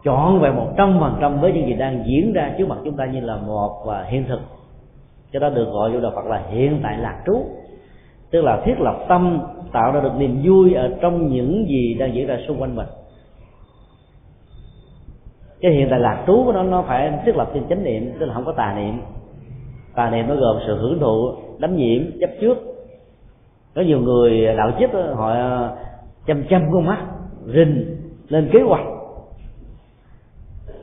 chọn về một trăm phần trăm với những gì đang diễn ra trước mặt chúng ta như là một và hiện thực. Cho đó được gọi vô đạo Phật là hiện tại lạc trú. Tức là thiết lập tâm, tạo ra được niềm vui ở trong những gì đang diễn ra xung quanh mình. Cái hiện tại lạc trú của nó nó phải thiết lập trên chánh niệm, tức là không có tà niệm. Tà niệm nó gồm sự hưởng thụ, đắm nhiễm, chấp trước. Có nhiều người, đạo chức họ à, chăm chăm con mắt, rình lên kế hoạch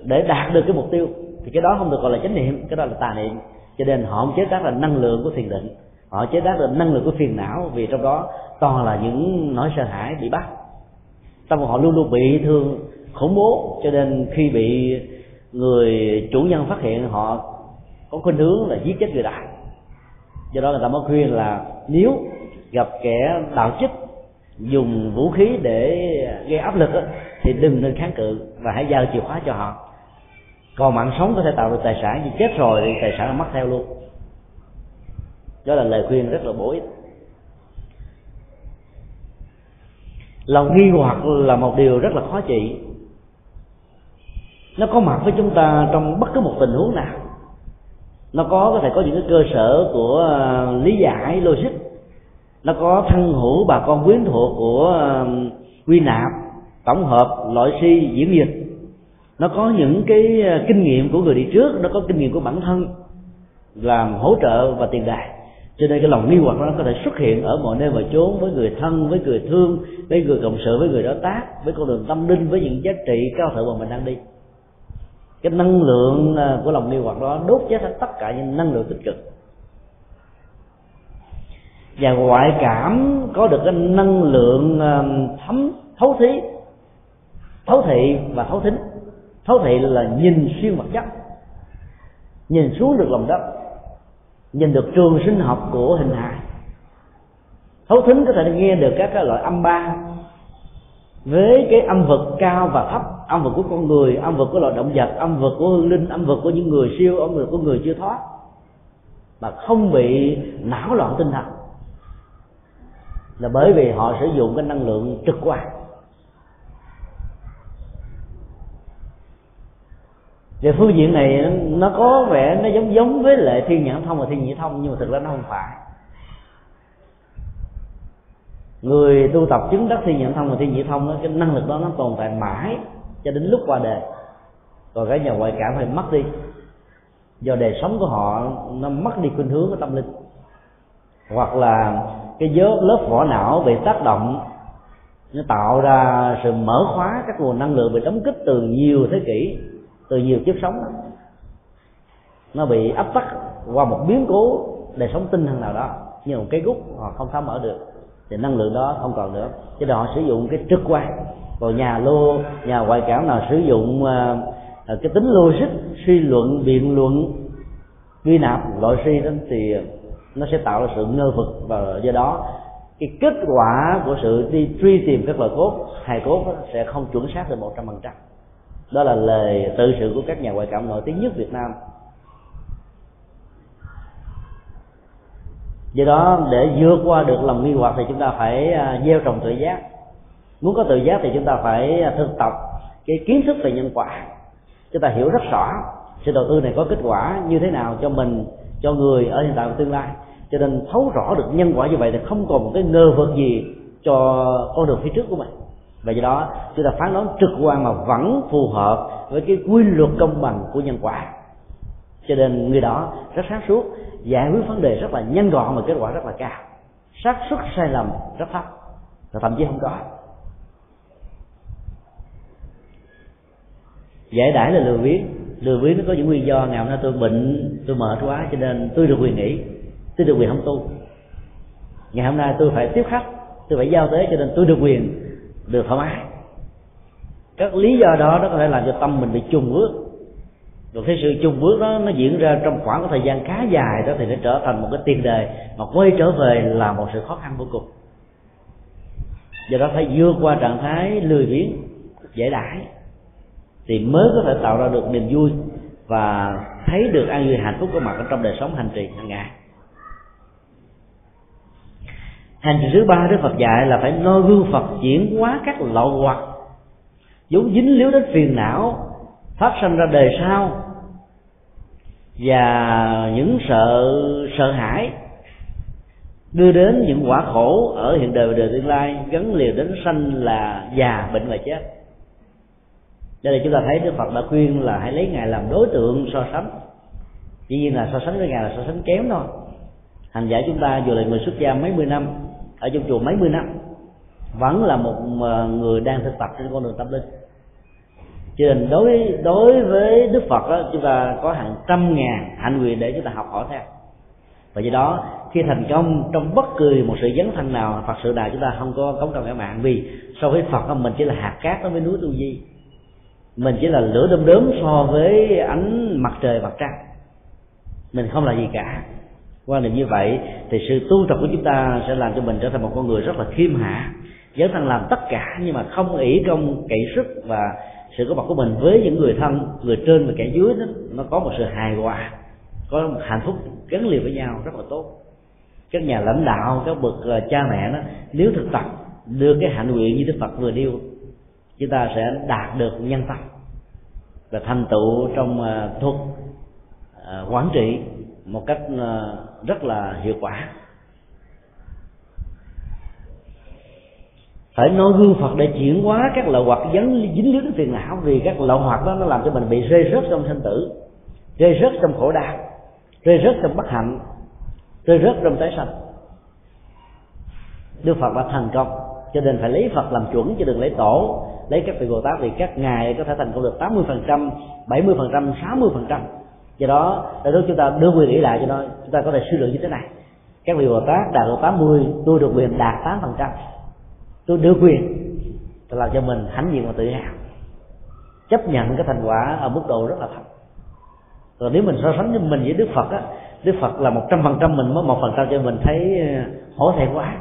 để đạt được cái mục tiêu thì cái đó không được gọi là chánh niệm cái đó là tà niệm. Cho nên họ không chế tác là năng lượng của thiền định họ chế tác là năng lượng của phiền não vì trong đó toàn là những nỗi sợ hãi bị bắt. Tâm họ luôn luôn bị thương khủng bố cho nên khi bị người chủ nhân phát hiện họ có khuynh hướng là giết chết người đại. Do đó người ta mới khuyên là nếu gặp kẻ đạo chích dùng vũ khí để gây áp lực đó, thì đừng nên kháng cự và hãy giao chìa khóa cho họ còn mạng sống có thể tạo được tài sản, nhưng chết rồi thì tài sản nó mất theo luôn. Đó là lời khuyên rất là bổ ích. Lòng nghi hoặc là một điều rất là khó trị. Nó có mặt với chúng ta trong bất cứ một tình huống nào. Nó có có thể có những cái cơ sở của à, lý giải, logic. Nó có thân hữu bà con quyến thuộc của à, quy nạp, tổng hợp, loại suy, diễn dịch nó có những cái à, kinh nghiệm của người đi trước, nó có kinh nghiệm của bản thân làm hỗ trợ và tiền đề cho nên cái lòng nghi hoặc nó có thể xuất hiện ở mọi nơi mọi chốn với người thân, với người thương, với người cộng sự, với người đối tác, với con đường tâm linh, với những giá trị cao thượng mà mình đang đi. Cái năng lượng à, của lòng nghi hoặc đó đốt chết hết tất cả những năng lượng tích cực. Và ngoại cảm có được cái năng lượng à, thấm, thấu thí, thấu thị và thấu thính thấu thị là nhìn xuyên vật chất nhìn xuống được lòng đất. Nhìn được trường sinh học của hình hài. Thấu thính có thể nghe được các cái loại âm ba. Với cái âm vực cao và thấp, âm vực của con người, âm vực của loài động vật, âm vực của hương linh, âm vực của những người siêu, âm vực của người chưa thoát. Mà không bị não loạn tinh thần. Là bởi vì họ sử dụng cái năng lượng trực quan. Về phương diện này nó có vẻ nó giống giống với lệ thiên nhãn thông và thiên nhĩ thông nhưng mà thực ra nó không phải. Người tu tập chứng đắc thiên nhãn thông và thiên nhĩ thông đó, cái năng lực đó nó tồn tại mãi cho đến lúc qua đời. Còn cái nhà ngoại cảm phải mất đi. Do đời sống của họ nó mất đi khuynh hướng của tâm linh. Hoặc là cái giới lớp vỏ não bị tác động nó tạo ra sự mở khóa các nguồn năng lượng bị đóng kích từ nhiều thế kỷ từ nhiều kiếp sống. Nó bị áp tắc qua một biến cố đời sống tinh thần nào đó như một cái gút họ không phá mở được thì năng lượng đó không còn nữa. Cho nên họ sử dụng cái trực quan. Còn nhà lô nhà ngoại cảm nào sử dụng uh, cái tính logic suy luận biện luận quy nạp loại suy đó thì nó sẽ tạo ra sự ngơ vực. Và do đó cái kết quả của sự đi truy tìm các loại cốt hài cốt sẽ không chuẩn xác được một trăm phần trăm đó là lời tự sự của các nhà ngoại cảm nổi tiếng nhất Việt Nam. Do đó, để vượt qua được lòng nghi hoặc thì chúng ta phải à, gieo trồng tự giác. Muốn có tự giác thì chúng ta phải à, thực tập cái kiến thức về nhân quả. Chúng ta hiểu rất rõ sự đầu tư này có kết quả như thế nào cho mình, cho người ở hiện tại và tương lai. Cho nên thấu rõ được nhân quả như vậy thì không còn một cái ngơ vực gì cho con đường phía trước của mình và do đó, chúng ta phán đoán trực quan mà vẫn phù hợp với cái quy luật công bằng của nhân quả. Cho nên người đó rất sáng suốt, giải quyết vấn đề rất là nhanh gọn mà kết quả rất là cao. Xác suất sai lầm rất thấp, và thậm chí không có. Giải đãi là lừa biếng. Lừa biếng nó có những nguyên do, ngày hôm nay tôi bệnh, tôi mệt quá, cho nên tôi được quyền nghỉ, tôi được quyền không tu. Ngày hôm nay tôi phải tiếp khách, tôi phải giao tế, cho nên tôi được quyền được thoải mái các lý do đó nó có thể làm cho tâm mình bị chung bước. Rồi cái sự chung bước đó nó diễn ra trong khoảng thời gian khá dài đó thì nó trở thành một cái tiền đề mà quay trở về là một sự khó khăn vô cùng. Do đó phải vượt qua trạng thái lười biếng, dễ đãi thì mới có thể tạo ra được niềm vui và thấy được an vui hạnh phúc có mặt ở trong đời sống hành trì hàng ngày hành thứ ba đức phật dạy là phải noi gương phật chuyển hóa các lậu hoặc, vốn dính líu đến phiền não, phát sinh ra đời sau, và những sợ sợ hãi đưa đến những quả khổ ở hiện đời và đời tương lai, gắn liền đến sanh là già, bệnh và chết. Đây là chúng ta thấy đức phật đã khuyên là hãy lấy ngài làm đối tượng so sánh. Dĩ nhiên là so sánh với ngài là so sánh kém thôi. Hành giả chúng ta dù là người xuất gia mấy mươi năm ở trong chùa mấy mươi năm vẫn là một ờ, người đang thực tập trên con đường tâm linh. Cho nên đối đối với đức phật đó, chúng ta có hàng trăm ngàn hạnh nguyện để chúng ta học hỏi theo. Và do đó khi thành công trong bất cứ một sự dấn thân nào phật sự nào chúng ta không có cống công cả mạng vì so với phật mình chỉ là hạt cát đối với núi tu di. Mình chỉ là lửa đom đóm so với ánh mặt trời mặt trăng. Mình không là gì cả quan niệm như vậy, thì sự tu tập của chúng ta sẽ làm cho mình trở thành một con người rất là khiêm hạ. Dấn thân làm tất cả nhưng mà không ỷ công cậy sức và sự có mặt của mình với những người thân, người trên và kẻ dưới đó nó có một sự hài hòa, có một hạnh phúc gắn liền với nhau rất là tốt. Các nhà lãnh đạo, các bậc ờ, cha mẹ đó, nếu thực tập đưa cái hạnh nguyện như đức phật vừa nêu, chúng ta sẽ đạt được nhân tâm và thành tựu trong ờ, thuật ờ, quản trị một cách ờ, rất là hiệu quả. Phải nói gương phật để chuyển hóa các lậu hoặc dính dính líu đến phiền não vì các lậu hoặc đó nó làm cho mình bị rơi rớt trong sinh tử rơi rớt trong khổ đau rơi rớt trong bất hạnh rơi rớt trong tái sanh. Đức phật đã thành công cho nên phải lấy phật làm chuẩn chứ đừng lấy tổ lấy các vị bồ tát thì các ngài có thể thành công được 80%, 70%, 60% do đó để lúc chúng ta đưa quyền nghĩ lại cho nó, chúng ta có thể suy luận như thế này. Các vị bồ tát đạt được 80 tôi được quyền đạt 8 phần trăm. Tôi đưa quyền, tôi làm cho mình hãnh diện và tự hào. Chấp nhận cái thành quả ở mức độ rất là thấp. Rồi nếu mình so sánh với mình với đức phật á, đức phật là một trăm phần trăm mình mới một phần trăm cho mình thấy ờ, hổ thẹn quá.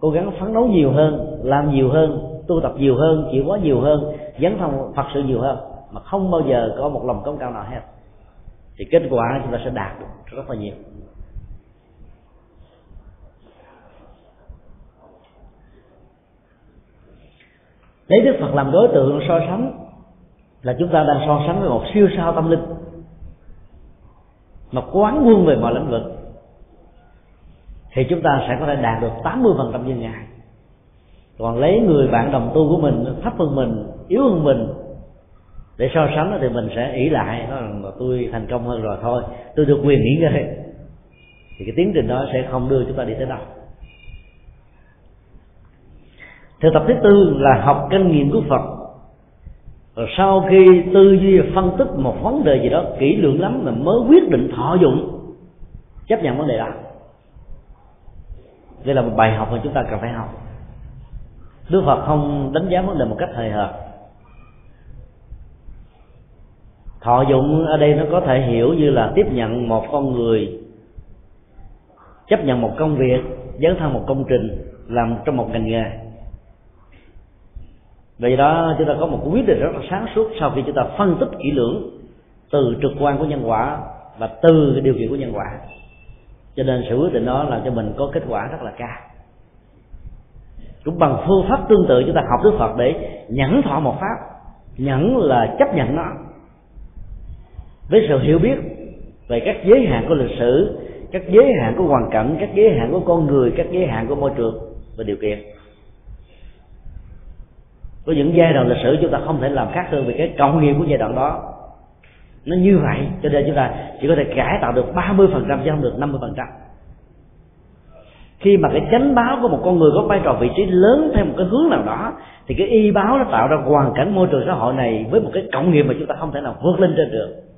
Cố gắng phấn đấu nhiều hơn, làm nhiều hơn, tu tập nhiều hơn, chịu quá nhiều hơn, dấn thân phật sự nhiều hơn, mà không bao giờ có một lòng công cao nào hết thì kết quả chúng ta sẽ đạt được rất là nhiều. Lấy đức phật làm đối tượng so sánh là chúng ta đang so sánh với một siêu sao tâm linh mà quán quân về mọi lĩnh vực. Thì chúng ta sẽ có thể đạt được 80% như ngài. Còn lấy người bạn đồng tu của mình, thấp hơn mình, yếu hơn mình để so sánh thì mình sẽ ý lại nói rằng là tôi thành công hơn rồi thôi. Tôi được quyền nghỉ ngơi. Thì cái tiến trình đó sẽ không đưa chúng ta đi tới đâu. Thực tập thứ tư là học kinh nghiệm của phật. Rồi sau khi tư duy phân tích một vấn đề gì đó kỹ lưỡng lắm mà mới quyết định thọ dụng, chấp nhận vấn đề đó. Đây là một bài học mà chúng ta cần phải học. Đức phật không đánh giá vấn đề một cách hời hợt. Thọ dụng ở đây nó có thể hiểu như là tiếp nhận một con người, chấp nhận một công việc, dấn thân một công trình, làm trong một ngành nghề. Vì đó, chúng ta có một quyết định rất là sáng suốt sau khi chúng ta phân tích kỹ lưỡng từ trực quan của nhân quả và từ cái điều kiện của nhân quả. Cho nên sự quyết định đó làm cho mình có kết quả rất là cao. Cũng bằng phương pháp tương tự, chúng ta học đức phật để nhẫn thọ một pháp, nhẫn là chấp nhận nó với sự hiểu biết về các giới hạn của lịch sử, các giới hạn của hoàn cảnh, các giới hạn của con người, các giới hạn của môi trường và điều kiện. Có những giai đoạn lịch sử chúng ta không thể làm khác hơn vì cái cộng nghiệp của giai đoạn đó. Nó như vậy, cho nên chúng ta chỉ có thể cải tạo được 30% chứ không được 50% khi mà cái chánh báo của một con người có vai trò vị trí lớn theo một cái hướng nào đó, thì cái y báo nó tạo ra hoàn cảnh môi trường xã hội này với một cái cộng nghiệp mà chúng ta không thể nào vượt lên trên được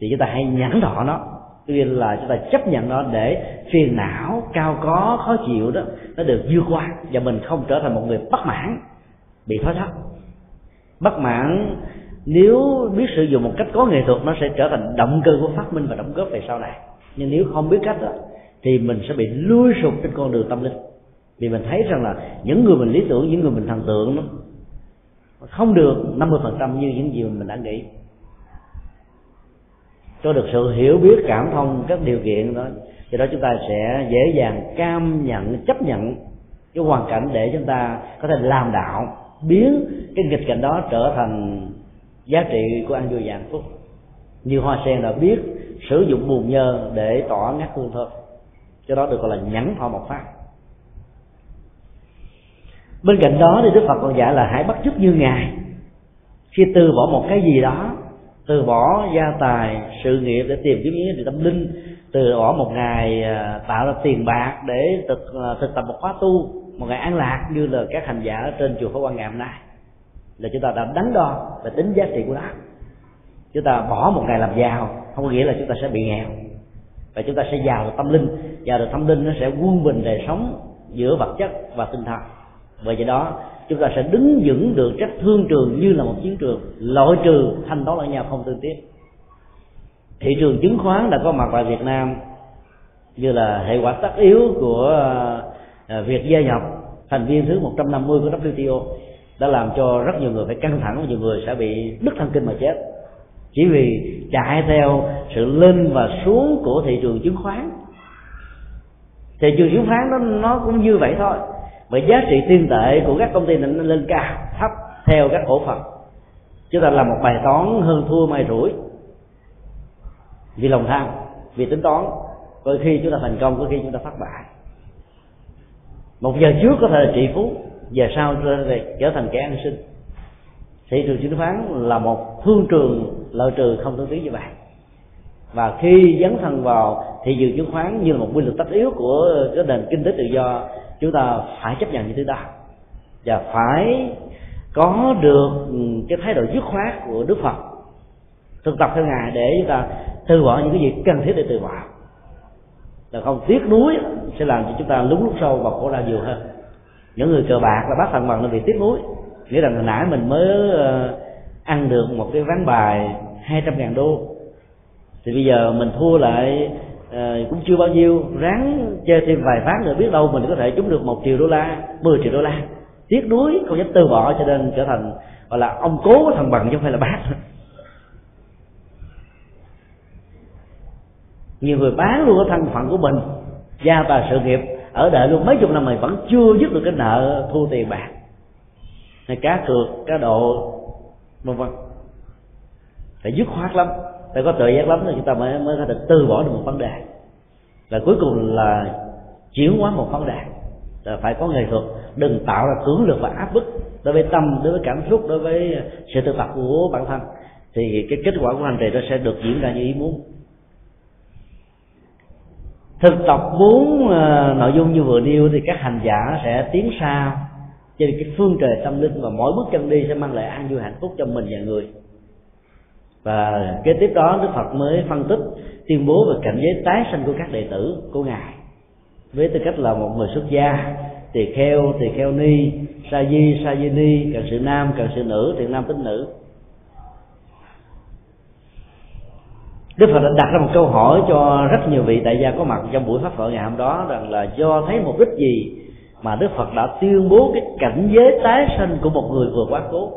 thì chúng ta hãy nhẫn thọ nó. Tuy là chúng ta chấp nhận nó để phiền não cao có khó chịu đó nó được vượt qua và mình không trở thành một người bất mãn. Bị thoái thất. Bất mãn nếu biết sử dụng một cách có nghệ thuật nó sẽ trở thành động cơ của phát minh và đóng góp về sau này. Nhưng nếu không biết cách đó, thì mình sẽ bị lui sụp trên con đường tâm linh. Vì mình thấy rằng là những người mình lý tưởng những người mình thần tượng nó không được 50% như những gì mình đã nghĩ cho được sự hiểu biết, cảm thông các điều kiện đó. Do đó chúng ta sẽ dễ dàng cam nhận, chấp nhận cái hoàn cảnh để chúng ta có thể làm đạo, biến cái nghịch cảnh đó trở thành giá trị của ăn vui và hạnh phúc. Như hoa sen đã biết, sử dụng buồn nhơ để tỏ ngát hương thơm cho đó được gọi là nhẫn thọ một phát. Bên cạnh đó thì đức phật còn dạy là hãy bắt chước như ngài. Khi từ bỏ một cái gì đó từ bỏ gia tài, sự nghiệp để tìm kiếm những gì tâm linh, từ bỏ một ngày à, tạo ra tiền bạc để thực à, thực tập một khóa tu, một ngày an lạc như là các hành giả ở trên chùa Pháp Quan ngày hôm nay. Là chúng ta đã đánh đo về tính giá trị của nó chúng ta bỏ một ngày làm giàu, không có nghĩa là chúng ta sẽ bị nghèo. Và chúng ta sẽ giàu được tâm linh, giàu được tâm linh nó sẽ quân bình đời sống giữa vật chất và tinh thần. Bởi vậy đó chúng ta sẽ đứng vững được các thương trường như là một chiến trường. Loại trừ thanh toán lẫn nhau không tương tiếp thị trường chứng khoán đã có mặt tại Việt Nam như là hệ quả tất yếu của à, việc gia nhập thành viên thứ 150 của WTO đã làm cho rất nhiều người phải căng thẳng nhiều người sẽ bị đứt thần kinh mà chết. Chỉ vì chạy theo sự lên và xuống của thị trường chứng khoán. Thị trường chứng khoán nó nó cũng như vậy thôi bởi giá trị tiền tệ của các công ty này nó lên cao, thấp theo các cổ phần. Chúng ta làm một bài toán hơn thua mai rủi. Vì lòng tham, vì tính toán đôi khi chúng ta thành công, có khi chúng ta thất bại. Một giờ trước có thể là trị phú, giờ sau trở thành kẻ ăn sinh thị trường chứng khoán là một thương trường lợi trừ không tương tiến như vậy và khi dấn thân vào thị trường chứng khoán như là một quy luật tất yếu của cái nền kinh tế tự do, chúng ta phải chấp nhận những thứ đó. Và phải có được cái thái độ dứt khoát của đức phật thực tập theo ngài để chúng ta từ bỏ những cái gì cần thiết để từ bỏ. Là không tiếc nuối sẽ làm cho chúng ta lúng lúc sâu và khổ đau nhiều hơn. Những người cờ bạc là bắt thằng bằng là vì tiếc nuối. Nghĩa rằng hồi nãy mình mới ờ, ăn được một cái ván bài hai trăm ngàn đô thì bây giờ mình thua lại uh, cũng chưa bao nhiêu ráng chơi thêm vài ván nữa biết đâu mình có thể trúng được một triệu đô la 10 triệu đô la. Tiếc nuối không dám từ bỏ cho nên trở thành gọi là ông cố thằng bằng chứ không phải là bác. Nhiều người bán luôn cái thân phận của mình gia tài sự nghiệp ở đợi luôn. Mấy chục năm mình vẫn chưa dứt được cái nợ thu tiền bạc. Hay cá cược cá độ vân vân. Phải dứt khoát lắm phải có tự giác lắm thì chúng ta mới mới có thể từ bỏ được một vấn đề. Và cuối cùng là chuyển hóa một vấn đề. Là phải có nghệ thuật đừng tạo ra cưỡng lực và áp bức đối với tâm đối với cảm xúc đối với sự thực tập của bản thân. Thì cái kết quả của hành trì nó sẽ được diễn ra như ý muốn. Thực tập bốn uh, nội dung như vừa nêu thì các hành giả sẽ tiến xa trên cái phương trời tâm linh và mỗi bước chân đi sẽ mang lại an vui hạnh phúc cho mình và người và kế tiếp đó đức phật mới phân tích, tuyên bố về cảnh giới tái sanh của các đệ tử của ngài. Với tư cách là một người xuất gia, tỳ kheo tỳ kheo ni, sa di sa di ni, cần sự nam, cần sự nữ thiện nam tính nữ. Đức Phật đã đặt ra một câu hỏi cho rất nhiều vị tại gia có mặt trong buổi pháp thoại ngày hôm đó rằng là do thấy mục đích gì mà Đức Phật đã tuyên bố cái cảnh giới tái sanh của một người vừa quá cố?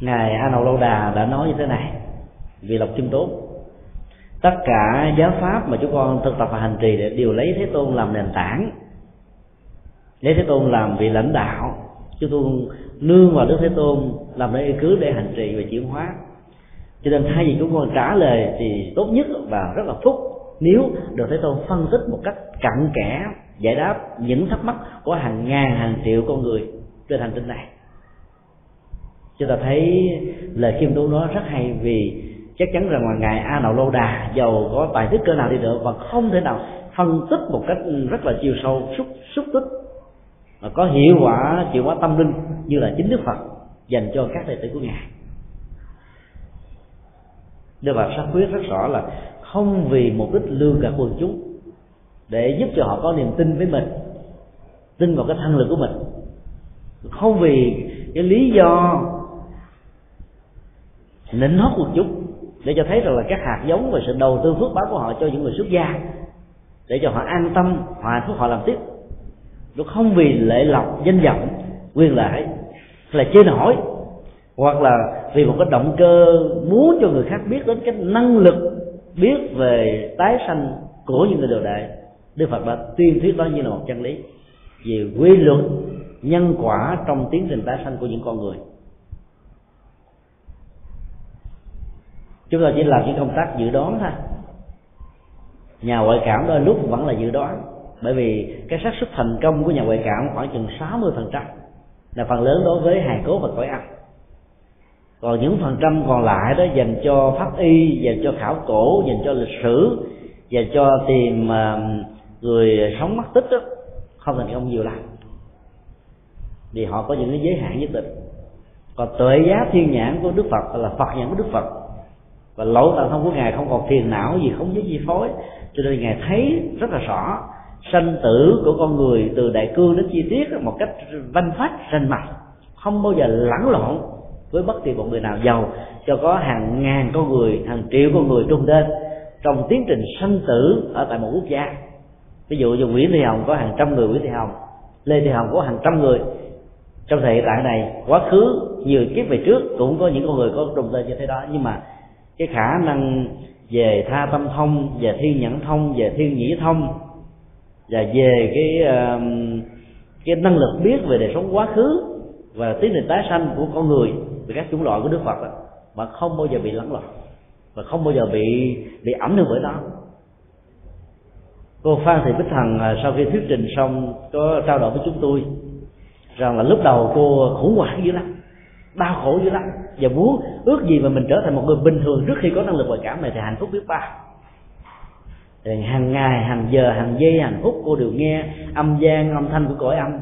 Ngài a nậu lâu đà đã nói như thế này, vì lộc chim tốn. Tất cả giáo pháp mà chúng con thực tập và hành trì đều lấy thế tôn làm nền tảng, lấy thế tôn làm vị lãnh đạo chúng tôi nương vào đức thế tôn làm nơi cứ để hành trì và chuyển hóa. Cho nên thay vì chúng con trả lời thì tốt nhất và rất là phúc nếu được thế tôn phân tích một cách cặn kẽ, giải đáp những thắc mắc của hàng ngàn hàng triệu con người trên hành tinh này chúng ta thấy lời khiêm tốn đó rất hay vì chắc chắn rằng là ngài a nậu lô đà giàu có tài thức cơ nào đi nữa và không thể nào phân tích một cách rất là chiều sâu, xúc xúc tích và có hiệu quả, chịu quả tâm linh như là chính đức phật dành cho các đệ tử của ngài. Đức phật xác quyết rất rõ là không vì mục đích lương cả quần chúng để giúp cho họ có niềm tin với mình, tin vào cái thân lực của mình, không vì cái lý do nịnh hót một chút để cho thấy rằng là các hạt giống và sự đầu tư phước báo của họ cho những người xuất gia, để cho họ an tâm, hòa hạnh phúc họ làm tiếp. Nó không vì lệ lộc, danh vọng, quyền lợi, là chơi nổi hoặc là vì một cái động cơ muốn cho người khác biết đến cái năng lực biết về tái sanh của những người đồ đệ. Đức phật đã tuyên thuyết đó như là một chân lý. Về quy luật nhân quả trong tiến trình tái sanh của những con người. Chúng ta chỉ làm những công tác dự đoán thôi. Nhà ngoại cảm đôi lúc vẫn là dự đoán. Bởi vì cái xác suất thành công của nhà ngoại cảm khoảng chừng 60 phần trăm là phần lớn đối với hài cốt và cõi âm. Còn những phần trăm còn lại đó dành cho pháp y, dành cho khảo cổ, dành cho lịch sử, dành cho tìm um, người sống mất tích đó, không thành công nhiều lắm. Vì họ có những cái giới hạn nhất định. Còn tuệ giá thiên nhãn của đức phật là phật nhãn của đức phật và lỗ tạng thông của ngài không còn phiền não gì, không giới chi phối. Cho nên ngài thấy rất là rõ sanh tử của con người từ đại cương đến chi tiết một cách văn phát rành mạch, không bao giờ lẫn lộn với bất kỳ một người nào giàu cho có hàng ngàn con người, hàng triệu con người trung tên trong tiến trình sanh tử ở tại một quốc gia. Ví dụ như nguyễn thị hồng có hàng trăm người, nguyễn thị hồng, lê thị hồng có hàng trăm người. Trong thời hiện tại này, quá khứ, nhiều kiếp về trước cũng có những con người có trùng tên như thế đó. Nhưng mà cái khả năng về tha tâm thông về thiên nhẫn thông về thiên nhĩ thông và về cái cái năng lực biết về đời sống quá khứ và tiến trình tái sanh của con người về các chủng loại của đức phật đó, mà không bao giờ bị lẫn lộn và không bao giờ bị bị ẩm được bởi đó. cô phan thị bích thần à, sau khi thuyết trình xong có trao đổi với chúng tôi rằng là lúc đầu cô khủng hoảng dữ lắm đau khổ dữ lắm. Và muốn ước gì mà mình trở thành một người bình thường trước khi có năng lực ngoại cảm này thì hạnh phúc biết bao. Thì hàng ngày, hàng giờ, hàng giây hàng phút cô đều nghe âm gian, âm thanh của cõi âm.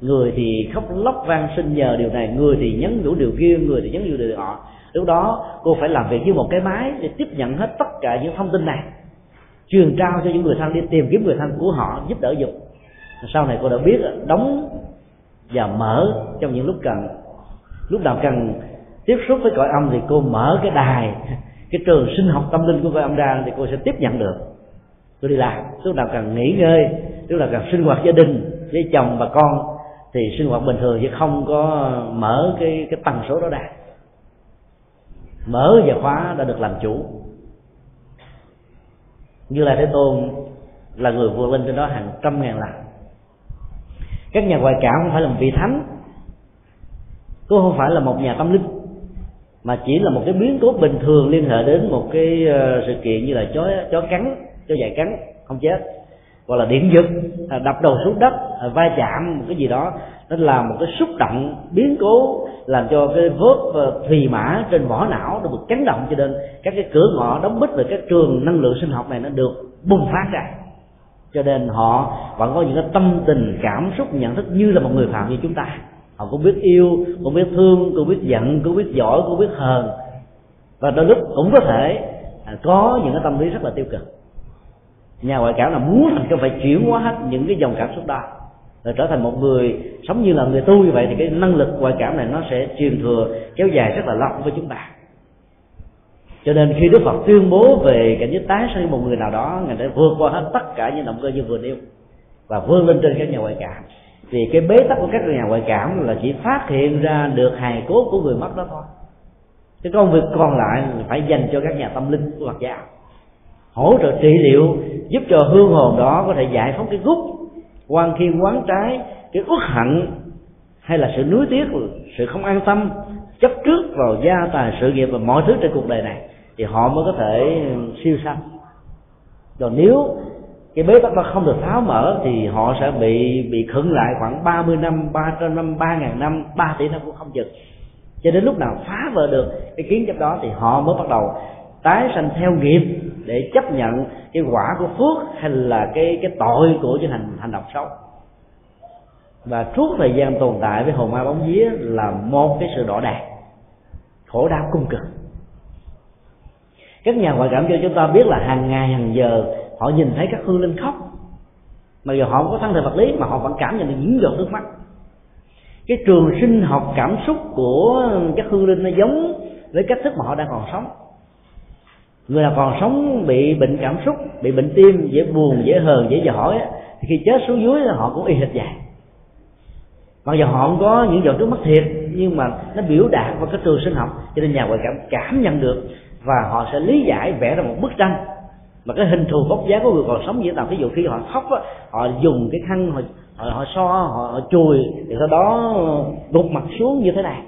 Người thì khóc lóc van sinh nhờ điều này, người thì nhấn nhủ điều kia, người thì nhấn nhủ điều họ lúc đó cô phải làm việc với một cái máy để tiếp nhận hết tất cả những thông tin này. Truyền trao cho những người thân đi, tìm kiếm người thân của họ, giúp đỡ dục. Sau này cô đã biết đóng và mở trong những lúc cần lúc nào cần tiếp xúc với cõi âm thì cô mở cái đài, cái trường sinh học tâm linh của cõi âm ra thì cô sẽ tiếp nhận được. Tôi đi làm, lúc nào cần nghỉ ngơi, lúc nào cần sinh hoạt gia đình với chồng và con thì sinh hoạt bình thường chứ không có mở cái cái tần số đó ra. Mở và khóa đã được làm chủ. Như là thế tôn là người vượt lên trên đó hàng trăm ngàn lần. Các nhà ngoại cảm không phải là một vị thánh cũng không phải là một nhà tâm linh, mà chỉ là một cái biến cố bình thường liên hệ đến một cái ờ, sự kiện như là chó chó cắn, chó dại cắn, không chết. Hoặc là điện giật à, đập đầu xuống đất à, va chạm một cái gì đó. Nó là một cái xúc động, biến cố, làm cho cái vớt ờ, thùy mã trên vỏ não nó được chấn động cho nên các cái cửa ngõ đóng bít về các trường năng lượng sinh học này nó được bùng phát ra. Cho nên họ vẫn có những cái tâm tình, cảm xúc, nhận thức như là một người phạm như chúng ta họ cũng biết yêu, cũng biết thương, cũng biết giận, cũng biết giỏi, cũng biết hờn. Và đôi lúc cũng có thể à, có những cái tâm lý rất là tiêu cực. Nhà ngoại cảm là muốn thành công phải chuyển hóa hết những cái dòng cảm xúc đó. Rồi trở thành một người sống như là người tu như vậy thì cái năng lực ngoại cảm này nó sẽ truyền thừa, kéo dài rất là lâu với chúng ta. Cho nên khi đức phật tuyên bố về cảnh giới tái sinh một người nào đó, ngài đã vượt qua hết tất cả những động cơ như vừa nêu và vươn lên trên các nhà ngoại cảm vì cái bế tắc của các nhà ngoại cảm là chỉ phát hiện ra được hài cốt của người mất đó thôi. Cái công việc còn lại phải dành cho các nhà tâm linh của Phật giáo. Hỗ trợ trị liệu, giúp cho hương hồn đó có thể giải phóng cái gút quan khiên quán trái, cái uất hận, hay là sự nuối tiếc, sự không an tâm, chấp trước vào gia tài sự nghiệp và mọi thứ trên cuộc đời này, thì họ mới có thể siêu sanh. Còn nếu cái bế tắc đó không được tháo mở thì họ sẽ bị bị khựng lại khoảng 30 năm, 300 năm, 3 ngàn năm, 3 tỷ năm cũng không chừng. Cho đến lúc nào phá vỡ được cái kiến chấp đó thì họ mới bắt đầu tái sanh theo nghiệp để chấp nhận cái quả của phước hay là cái cái tội của cái hành hành động xấu và suốt thời gian tồn tại với hồn ma bóng vía là một cái sự đỏ đạc khổ đau cung cực các nhà ngoại cảm cho chúng ta biết là hàng ngày hàng giờ họ nhìn thấy các hương linh khóc. Mà giờ họ không có thân thể vật lý, mà họ vẫn cảm nhận được những giọt nước mắt. Cái trường sinh học cảm xúc của các hương linh nó giống với cách thức mà họ đang còn sống. Người nào còn sống bị bệnh cảm xúc, bị bệnh tim, dễ buồn, dễ hờn, dễ giỏi thì khi chết xuống dưới họ cũng y hệt vậy. Mặc dù họ không có những giọt nước mắt thiệt, nhưng mà nó biểu đạt qua cái trường sinh học, cho nên nhà ngoại cảm cảm nhận được và họ sẽ lý giải vẽ ra một bức tranh mà cái hình thù vóc dáng của người còn sống như thế nào? Ví dụ khi họ khóc á, họ dùng cái khăn họ họ, họ so họ, họ chùi thì sau đó ờ, gục mặt xuống như thế này.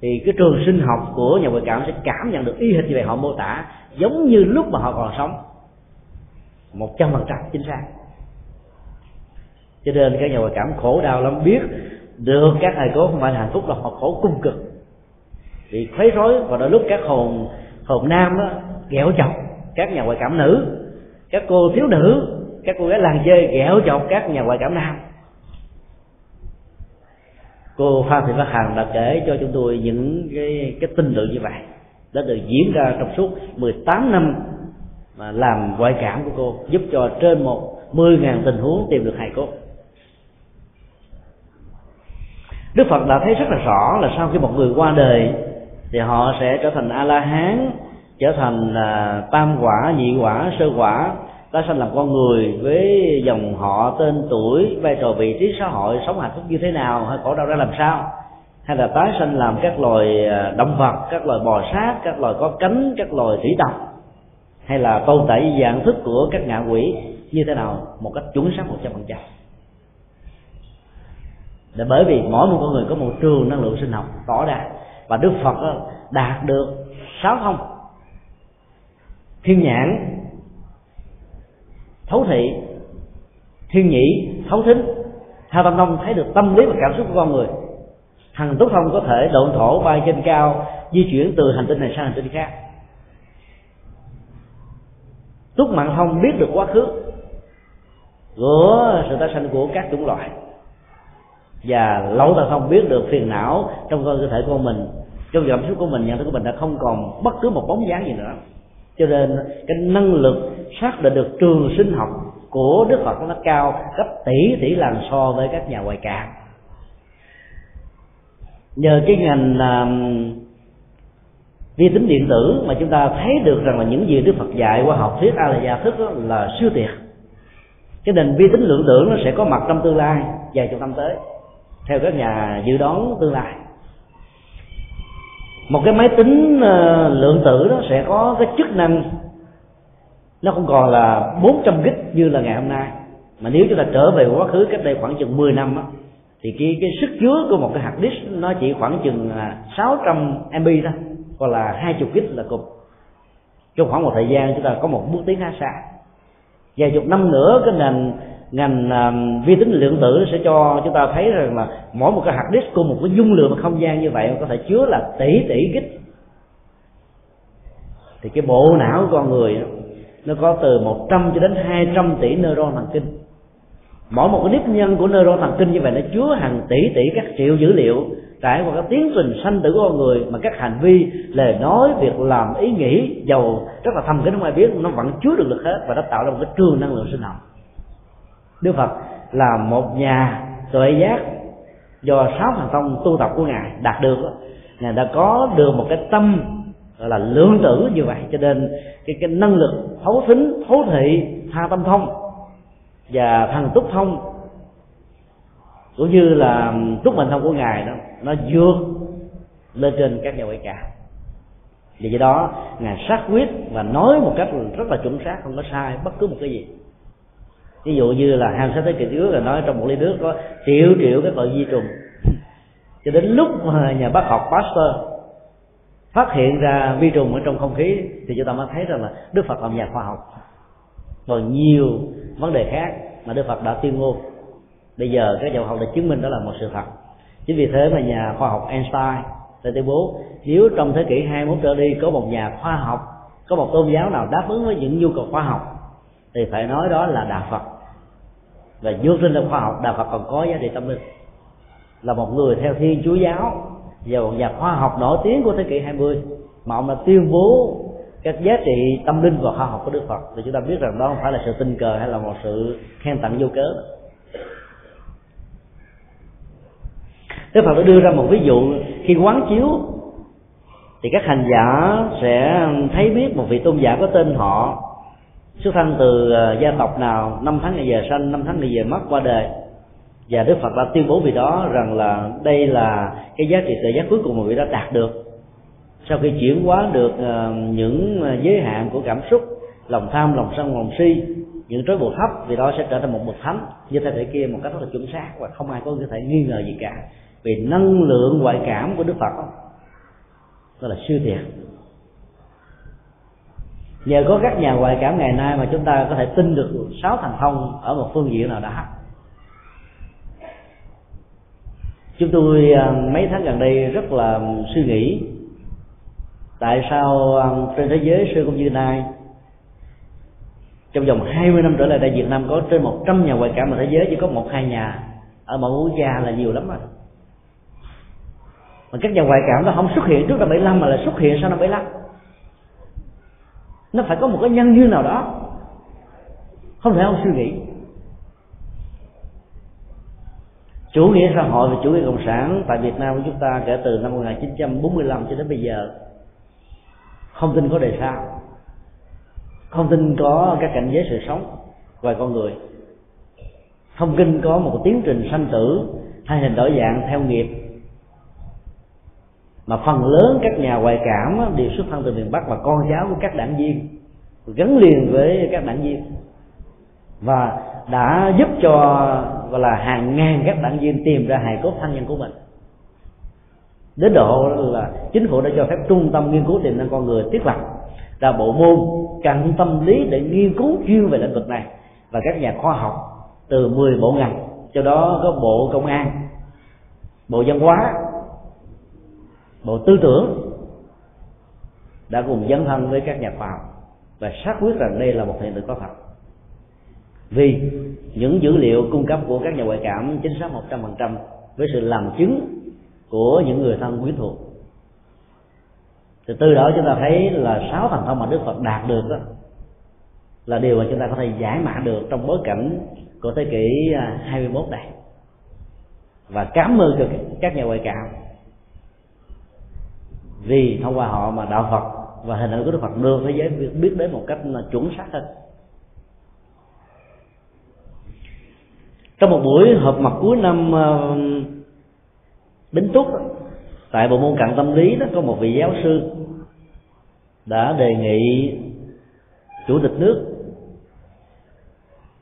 Thì cái trường sinh học của nhà ngoại cảm sẽ cảm nhận được y hệt như vậy họ mô tả giống như lúc mà họ còn sống. Một trăm phần trăm chính xác. Cho nên các nhà ngoại cảm khổ đau lắm biết được các thầy cố không phải là hạnh phúc là họ khổ cung cực. Vì khuấy rối và đôi lúc các hồn hồn nam đó ghẹo chọc các nhà ngoại cảm nữ các cô thiếu nữ các cô gái làng chơi ghẹo chọc các nhà ngoại cảm nam. Cô phan thị phát hằng đã kể cho chúng tôi những cái cái tin tưởng như vậy đã được diễn ra trong suốt 18 năm mà làm ngoại cảm của cô giúp cho trên một mười ngàn tình huống tìm được hài cốt Đức Phật đã thấy rất là rõ là sau khi một người qua đời thì họ sẽ trở thành A La Hán, trở thành là tam quả, nhị quả, sơ quả, ta sanh làm con người với dòng họ, tên tuổi, vai trò vị trí xã hội, sống hạnh phúc như thế nào hay khổ đau ra làm sao. Hay là tái sanh làm các loài à, động vật, các loài bò sát, các loài có cánh, các loài thủy tộc. Hay là tồn tại dạng thức của các ngạ quỷ như thế nào một cách chuẩn xác một trăm phần trăm. Là bởi vì mỗi một con người có một trường năng lượng sinh học tỏ ra và đức phật à, đạt được sáu thông thiên nhãn, thấu thị, thiên nhĩ, thấu thính. Hai tâm thông thấy được tâm lý và cảm xúc của con người. Thằng túc thông có thể độn thổ bay trên cao, di chuyển từ hành tinh này sang hành tinh khác. Túc mạng thông biết được quá khứ của sự tái sanh của các chủng loại. Và lâu ta không biết được phiền não trong cơ thể của mình, trong cảm xúc của mình, nhận thức của mình đã không còn bất cứ một bóng dáng gì nữa cho nên cái năng lực xác định được trường sinh học của đức phật nó cao gấp tỷ tỷ lần so với các nhà ngoại cảm. Nhờ cái ngành uh, vi tính điện tử mà chúng ta thấy được rằng là những gì đức phật dạy qua học thuyết a la gia thức là siêu tuyệt cái nền vi tính lượng tử nó sẽ có mặt trong tương lai vài chục năm tới theo các nhà dự đoán tương lai một cái máy tính ờ, lượng tử đó sẽ có cái chức năng nó không còn là 400 gig như là ngày hôm nay. Mà nếu chúng ta trở về quá khứ cách đây khoảng chừng 10 năm đó, thì cái cái sức chứa của một cái hạt disk nó chỉ khoảng chừng 600 MB thôi hoặc là 20 gig là cùng. Trong khoảng một thời gian chúng ta có một bước tiến khá xa vài chục năm nữa cái nền ngành uh, vi tính lượng tử sẽ cho chúng ta thấy rằng là mỗi một cái hạt disk của một cái dung lượng không gian như vậy có thể chứa là tỷ tỷ gít thì cái bộ não của con người nó có từ 100 cho đến 200 tỷ neuron thần kinh. Mỗi một cái nếp nhân của neuron thần kinh như vậy nó chứa hàng tỷ tỷ các triệu dữ liệu trải qua các tiến trình sanh tử của con người mà các hành vi lời nói việc làm ý nghĩ giàu rất là thầm kín không ai biết nó vẫn chứa được được hết và nó tạo ra một cái trường năng lượng sinh học đức phật là một nhà tuệ giác do sáu thành công tu tập của ngài đạt được ngài đã có được một cái tâm, gọi là lượng tử như vậy, cho nên cái cái năng lực thấu thính thấu thị tha tâm thông và thần túc thông, cũng như là túc mệnh thông của ngài đó, nó vượt lên trên các nhà ngoại cả. vì vậy đó, ngài xác quyết và nói một cách rất là chuẩn xác, không có sai bất cứ một cái gì ví dụ như là hàng sách thế kỷ trước là nói trong một ly nước có triệu triệu các loại vi trùng. Cho đến lúc mà nhà bác học Pasteur phát hiện ra vi trùng ở trong không khí, thì chúng ta mới thấy rằng là Đức Phật làm nhà khoa học. Còn nhiều vấn đề khác mà Đức Phật đã tuyên ngôn. Bây giờ các nhà khoa học đã chứng minh đó là một sự thật. Chính vì thế mà nhà khoa học Einstein đã tuyên bố, nếu trong thế kỷ 21 trở đi có một nhà khoa học, có một tôn giáo nào đáp ứng với những nhu cầu khoa học, thì phải nói đó là đạo Phật và vượt lên là khoa học, đạo Phật còn có giá trị tâm linh. Là một người theo thiên chúa giáo, và một nhà khoa học nổi tiếng của thế kỷ 20 mà ông đã tuyên bố các giá trị tâm linh và khoa học của Đức Phật. Thì chúng ta biết rằng đó không phải là sự tình cờ hay là một sự khen tặng vô cớ. Đức Phật đã đưa ra một ví dụ, khi quán chiếu, thì các hành giả sẽ thấy biết một vị tôn giả có tên họ xuất thân từ ờ, gia tộc nào năm tháng ngày giờ sanh năm tháng ngày giờ mất qua đời. Và Đức Phật đã tuyên bố vì đó rằng là đây là cái giá trị tự giác cuối cùng mà vị đã đạt được. Sau khi chuyển hóa được ờ, những ờ, giới hạn của cảm xúc lòng tham lòng sân lòng si những trói buộc thấp vì đó sẽ trở thành một bậc thánh. Như thế thể kia một cách rất là chuẩn xác và không ai có thể nghi ngờ gì cả. Vì năng lượng ngoại cảm của đức phật đó, đó là siêu thiệt nhờ có các nhà ngoại cảm ngày nay mà chúng ta có thể tin được sáu thành thông ở một phương diện nào đó. Chúng tôi à, mấy tháng gần đây rất là suy nghĩ tại sao à, trên thế giới xưa cũng như nay, trong vòng 20 năm trở lại đây Việt Nam có trên 100 nhà ngoại cảm ở thế giới, chỉ có một hai nhà ở mỗi quốc gia là nhiều lắm rồi. Mà các nhà ngoại cảm nó không xuất hiện trước năm 75 mà là xuất hiện sau năm 75 nó phải có một cái nhân duyên nào đó. Không thể không suy nghĩ. Chủ nghĩa xã hội và chủ nghĩa cộng sản tại Việt Nam của chúng ta kể từ năm 1945 cho đến bây giờ không tin có đề sao không tin có các cảnh giới sự sống và con người. Không tin có một tiến trình sanh tử hay hình đổi dạng theo nghiệp mà phần lớn các nhà ngoại cảm đều xuất thân từ miền bắc và con cháu của các đảng viên, gắn liền với các đảng viên. Và đã giúp cho, gọi là, hàng ngàn các đảng viên tìm ra hài cốt thân nhân của mình. Đến độ là chính phủ đã cho phép trung tâm nghiên cứu tiềm năng con người thiết lập là bộ môn cận tâm lý để nghiên cứu chuyên về lĩnh vực này. Và các nhà khoa học từ 10 bộ ngành, cho đó có bộ công an, bộ văn hóa bộ tư tưởng đã cùng dấn thân với các nhà khoa học và xác quyết rằng đây là một hiện tượng có thật. Vì những dữ liệu cung cấp của các nhà ngoại cảm chính xác một trăm phần trăm với sự làm chứng của những người thân quyến thuộc. Thì từ đó chúng ta thấy là sáu thành thông mà Đức Phật đạt được đó là điều mà chúng ta có thể giải mã được trong bối cảnh của thế kỷ à, 21 này. Và cảm ơn các nhà ngoại cảm vì thông qua họ mà đạo Phật và hình ảnh của Đức Phật đưa thế giới biết đến một cách chuẩn xác hơn. Trong một buổi họp mặt cuối năm um, Bính Túc, tại bộ môn cận tâm lý đó, có một vị giáo sư đã đề nghị chủ tịch nước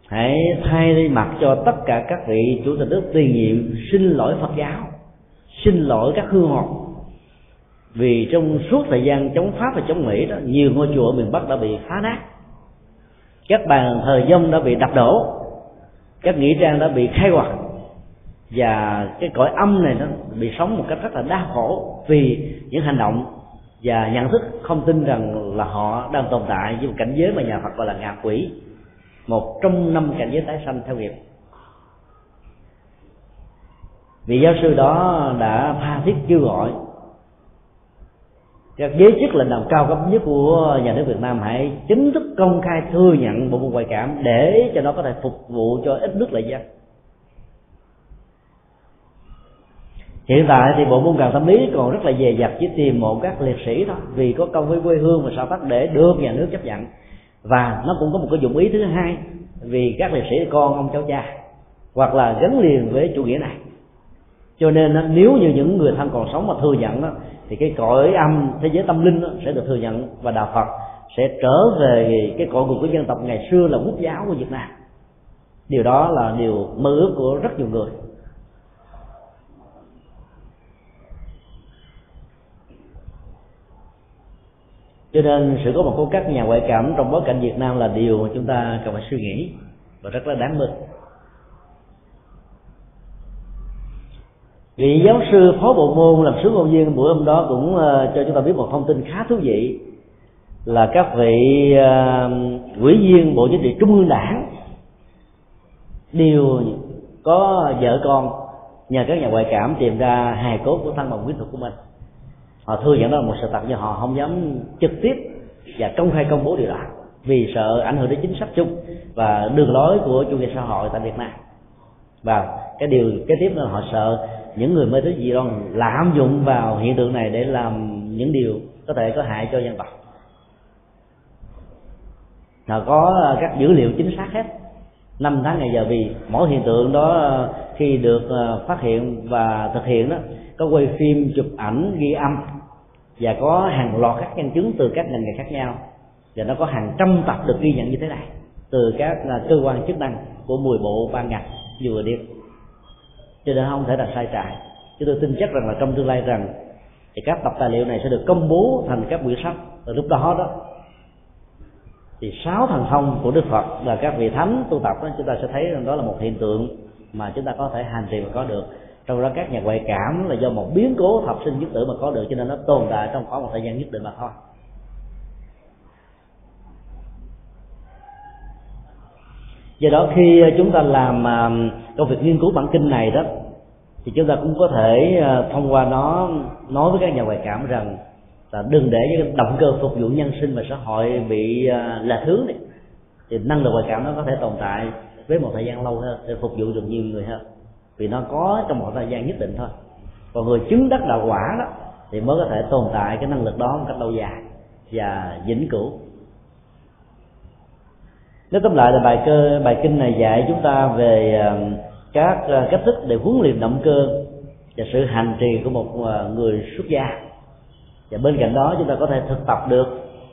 hãy thay đi mặt cho tất cả các vị chủ tịch nước tiền nhiệm xin lỗi Phật giáo, xin lỗi các hương hồn vì trong suốt thời gian chống pháp và chống mỹ đó, nhiều ngôi chùa ở miền bắc đã bị phá nát. Các bàn thờ dông đã bị đập đổ. Các nghĩa trang đã bị khai quật. Và cái cõi âm này nó bị sống một cách rất là đau khổ vì những hành động và nhận thức không tin rằng là họ đang tồn tại với một cảnh giới mà nhà Phật gọi là ngạ quỷ. Một trong năm cảnh giới tái sanh theo nghiệp. Vị giáo sư đó đã tha thiết kêu gọi các giới chức lãnh đạo cao cấp nhất của nhà nước Việt Nam hãy chính thức công khai thừa nhận bộ môn ngoại cảm để cho nó có thể phục vụ cho ít nước lợi dân. Hiện tại thì bộ môn càng tâm lý còn rất là dè dặt chỉ tìm một các liệt sĩ thôi, vì có công với quê hương và sao tác để được nhà nước chấp nhận. Và nó cũng có một cái dụng ý thứ hai, vì các liệt sĩ con ông cháu cha, hoặc là gắn liền với chủ nghĩa này. Cho nên nếu như những người thân còn sống mà thừa nhận đó thì cái cõi âm thế giới tâm linh đó, sẽ được thừa nhận và đạo phật sẽ trở về cái cội nguồn của dân tộc ngày xưa là quốc giáo của việt nam. Điều đó là điều mơ ước của rất nhiều người. Cho nên sự có một của các nhà ngoại cảm trong bối cảnh Việt Nam là điều chúng ta cần phải suy nghĩ và rất là đáng mừng. Vị giáo sư phó bộ môn làm sứ ngôn viên buổi hôm đó cũng uh, cho chúng ta biết một thông tin khá thú vị là các vị ờ, uh, ủy viên bộ chính trị trung ương đảng đều có vợ con nhờ các nhà ngoại cảm tìm ra hài cốt của thân bằng quyến thuộc của mình. Họ thừa nhận đó là một sự thật nhưng họ không dám trực tiếp và công khai công bố điều đó vì sợ ảnh hưởng đến chính sách chung và đường lối của chủ nghĩa xã hội tại Việt Nam và cái điều kế tiếp là họ sợ những người mê tín dị đoan lạm dụng vào hiện tượng này để làm những điều có thể có hại cho dân tộc. Họ có à, các dữ liệu chính xác hết. Năm tháng ngày giờ vì mỗi hiện tượng đó à, khi được à, phát hiện và thực hiện đó, có quay phim, chụp ảnh, ghi âm và có hàng loạt các nhân chứng từ các ngành nghề khác nhau và nó có hàng trăm tập được ghi nhận như thế này từ các cơ quan chức năng của 10 bộ ban ngành vừa đi cho nên không thể là sai trái. Chúng tôi tin chắc rằng là trong tương lai rằng, thì các tập tài liệu này sẽ được công bố thành các quyển sách. Và lúc đó đó, thì sáu thần thông của đức phật và các vị thánh tu tập đó, chúng ta sẽ thấy rằng đó là một hiện tượng mà chúng ta có thể hành trì và có được. Trong đó các nhà ngoại cảm là do một biến cố thập sinh nhất tử mà có được, cho nên nó tồn tại trong khoảng một thời gian nhất định mà thôi. Do đó khi ờ, chúng ta làm ờ, công việc nghiên cứu bản kinh này đó, thì chúng ta cũng có thể ờ, thông qua nó, nói với các nhà ngoại cảm rằng là đừng để cái động cơ phục vụ nhân sinh và xã hội bị là thứ này thì năng lực ngoại cảm nó có thể tồn tại với một thời gian lâu hơn để phục vụ được nhiều người hơn. Vì nó có trong một thời gian nhất định thôi. Còn người chứng đắc đạo quả đó, thì mới có thể tồn tại cái năng lực đó một cách lâu dài và vĩnh cửu nói tóm lại là bài cơ, bài kinh này dạy chúng ta về à, các à, cách thức để huấn luyện động cơ và sự hành trì của một à, người xuất gia. Và bên cạnh đó chúng ta có thể thực tập được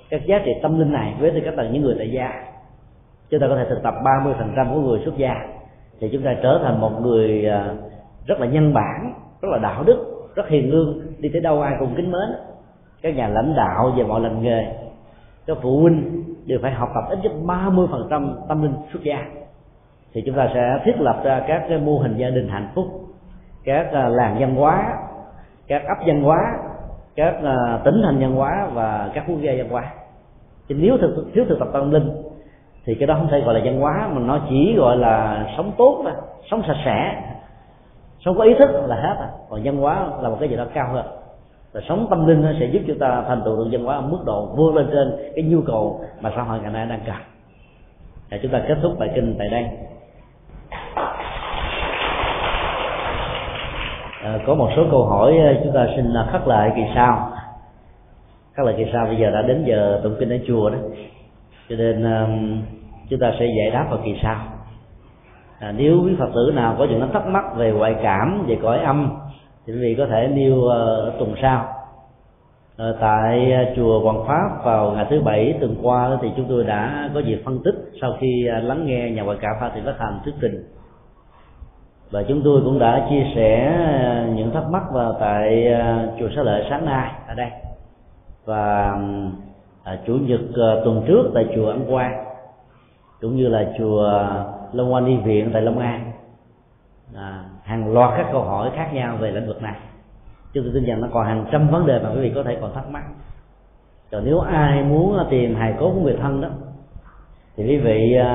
các giá trị tâm linh này với tư cách là những người tại gia. Chúng ta có thể thực tập 30% của người xuất gia. Thì chúng ta trở thành một người rất là nhân bản, rất là đạo đức, rất hiền lương, đi tới đâu ai cũng kính mến. Các nhà lãnh đạo về mọi ngành nghề, các phụ huynh đều phải học tập ít nhất 30% tâm linh xuất gia. Thì chúng ta sẽ thiết lập ra các cái mô hình gia đình hạnh phúc, các à, làng văn hóa, các ấp văn hóa, các à, tỉnh thành văn hóa và các quốc gia văn hóa. Thì nếu thực, thiếu thực tập tâm linh, thì cái đó không thể gọi là văn hóa, mà nó chỉ gọi là sống tốt thôi, sống sạch sẽ, sống có ý thức là hết à còn văn hóa là một cái gì đó cao hơn và sống tâm linh sẽ giúp chúng ta thành tựu được văn hóa ở mức độ vươn lên trên cái nhu cầu mà xã hội ngày nay đang cần. Và chúng ta kết thúc bài kinh tại đây. À, có một số câu hỏi ờ, chúng ta xin ờ, khắc lại kỳ sau. Khắc lại kỳ sau bây giờ đã đến giờ tụng kinh ở chùa đó. Cho nên um, chúng ta sẽ giải đáp vào kỳ sau. À, nếu quý phật tử nào có những thắc mắc về ngoại cảm về cõi âm thì quý vị có thể nêu uh, tuần sau. Uh, tại ờ, chùa Hoàng Pháp vào ngày thứ bảy tuần qua thì chúng tôi đã có dịp phân tích sau khi uh, lắng nghe nhà ngoại cảm pha Thị Bắc Thành thuyết trình. Và chúng tôi cũng đã chia sẻ những thắc mắc vào tại chùa Xá Lợi sáng nay ở đây. Và à, chủ nhật à, tuần trước tại chùa Ấn Quang cũng như là chùa Long an y Viện tại Long An. À, hàng loạt các câu hỏi khác nhau về lĩnh vực này. Chúng tôi tin rằng nó còn hàng trăm vấn đề mà quý vị có thể còn thắc mắc. Còn nếu ai muốn tìm hài cốt của người thân đó, thì quý vị à,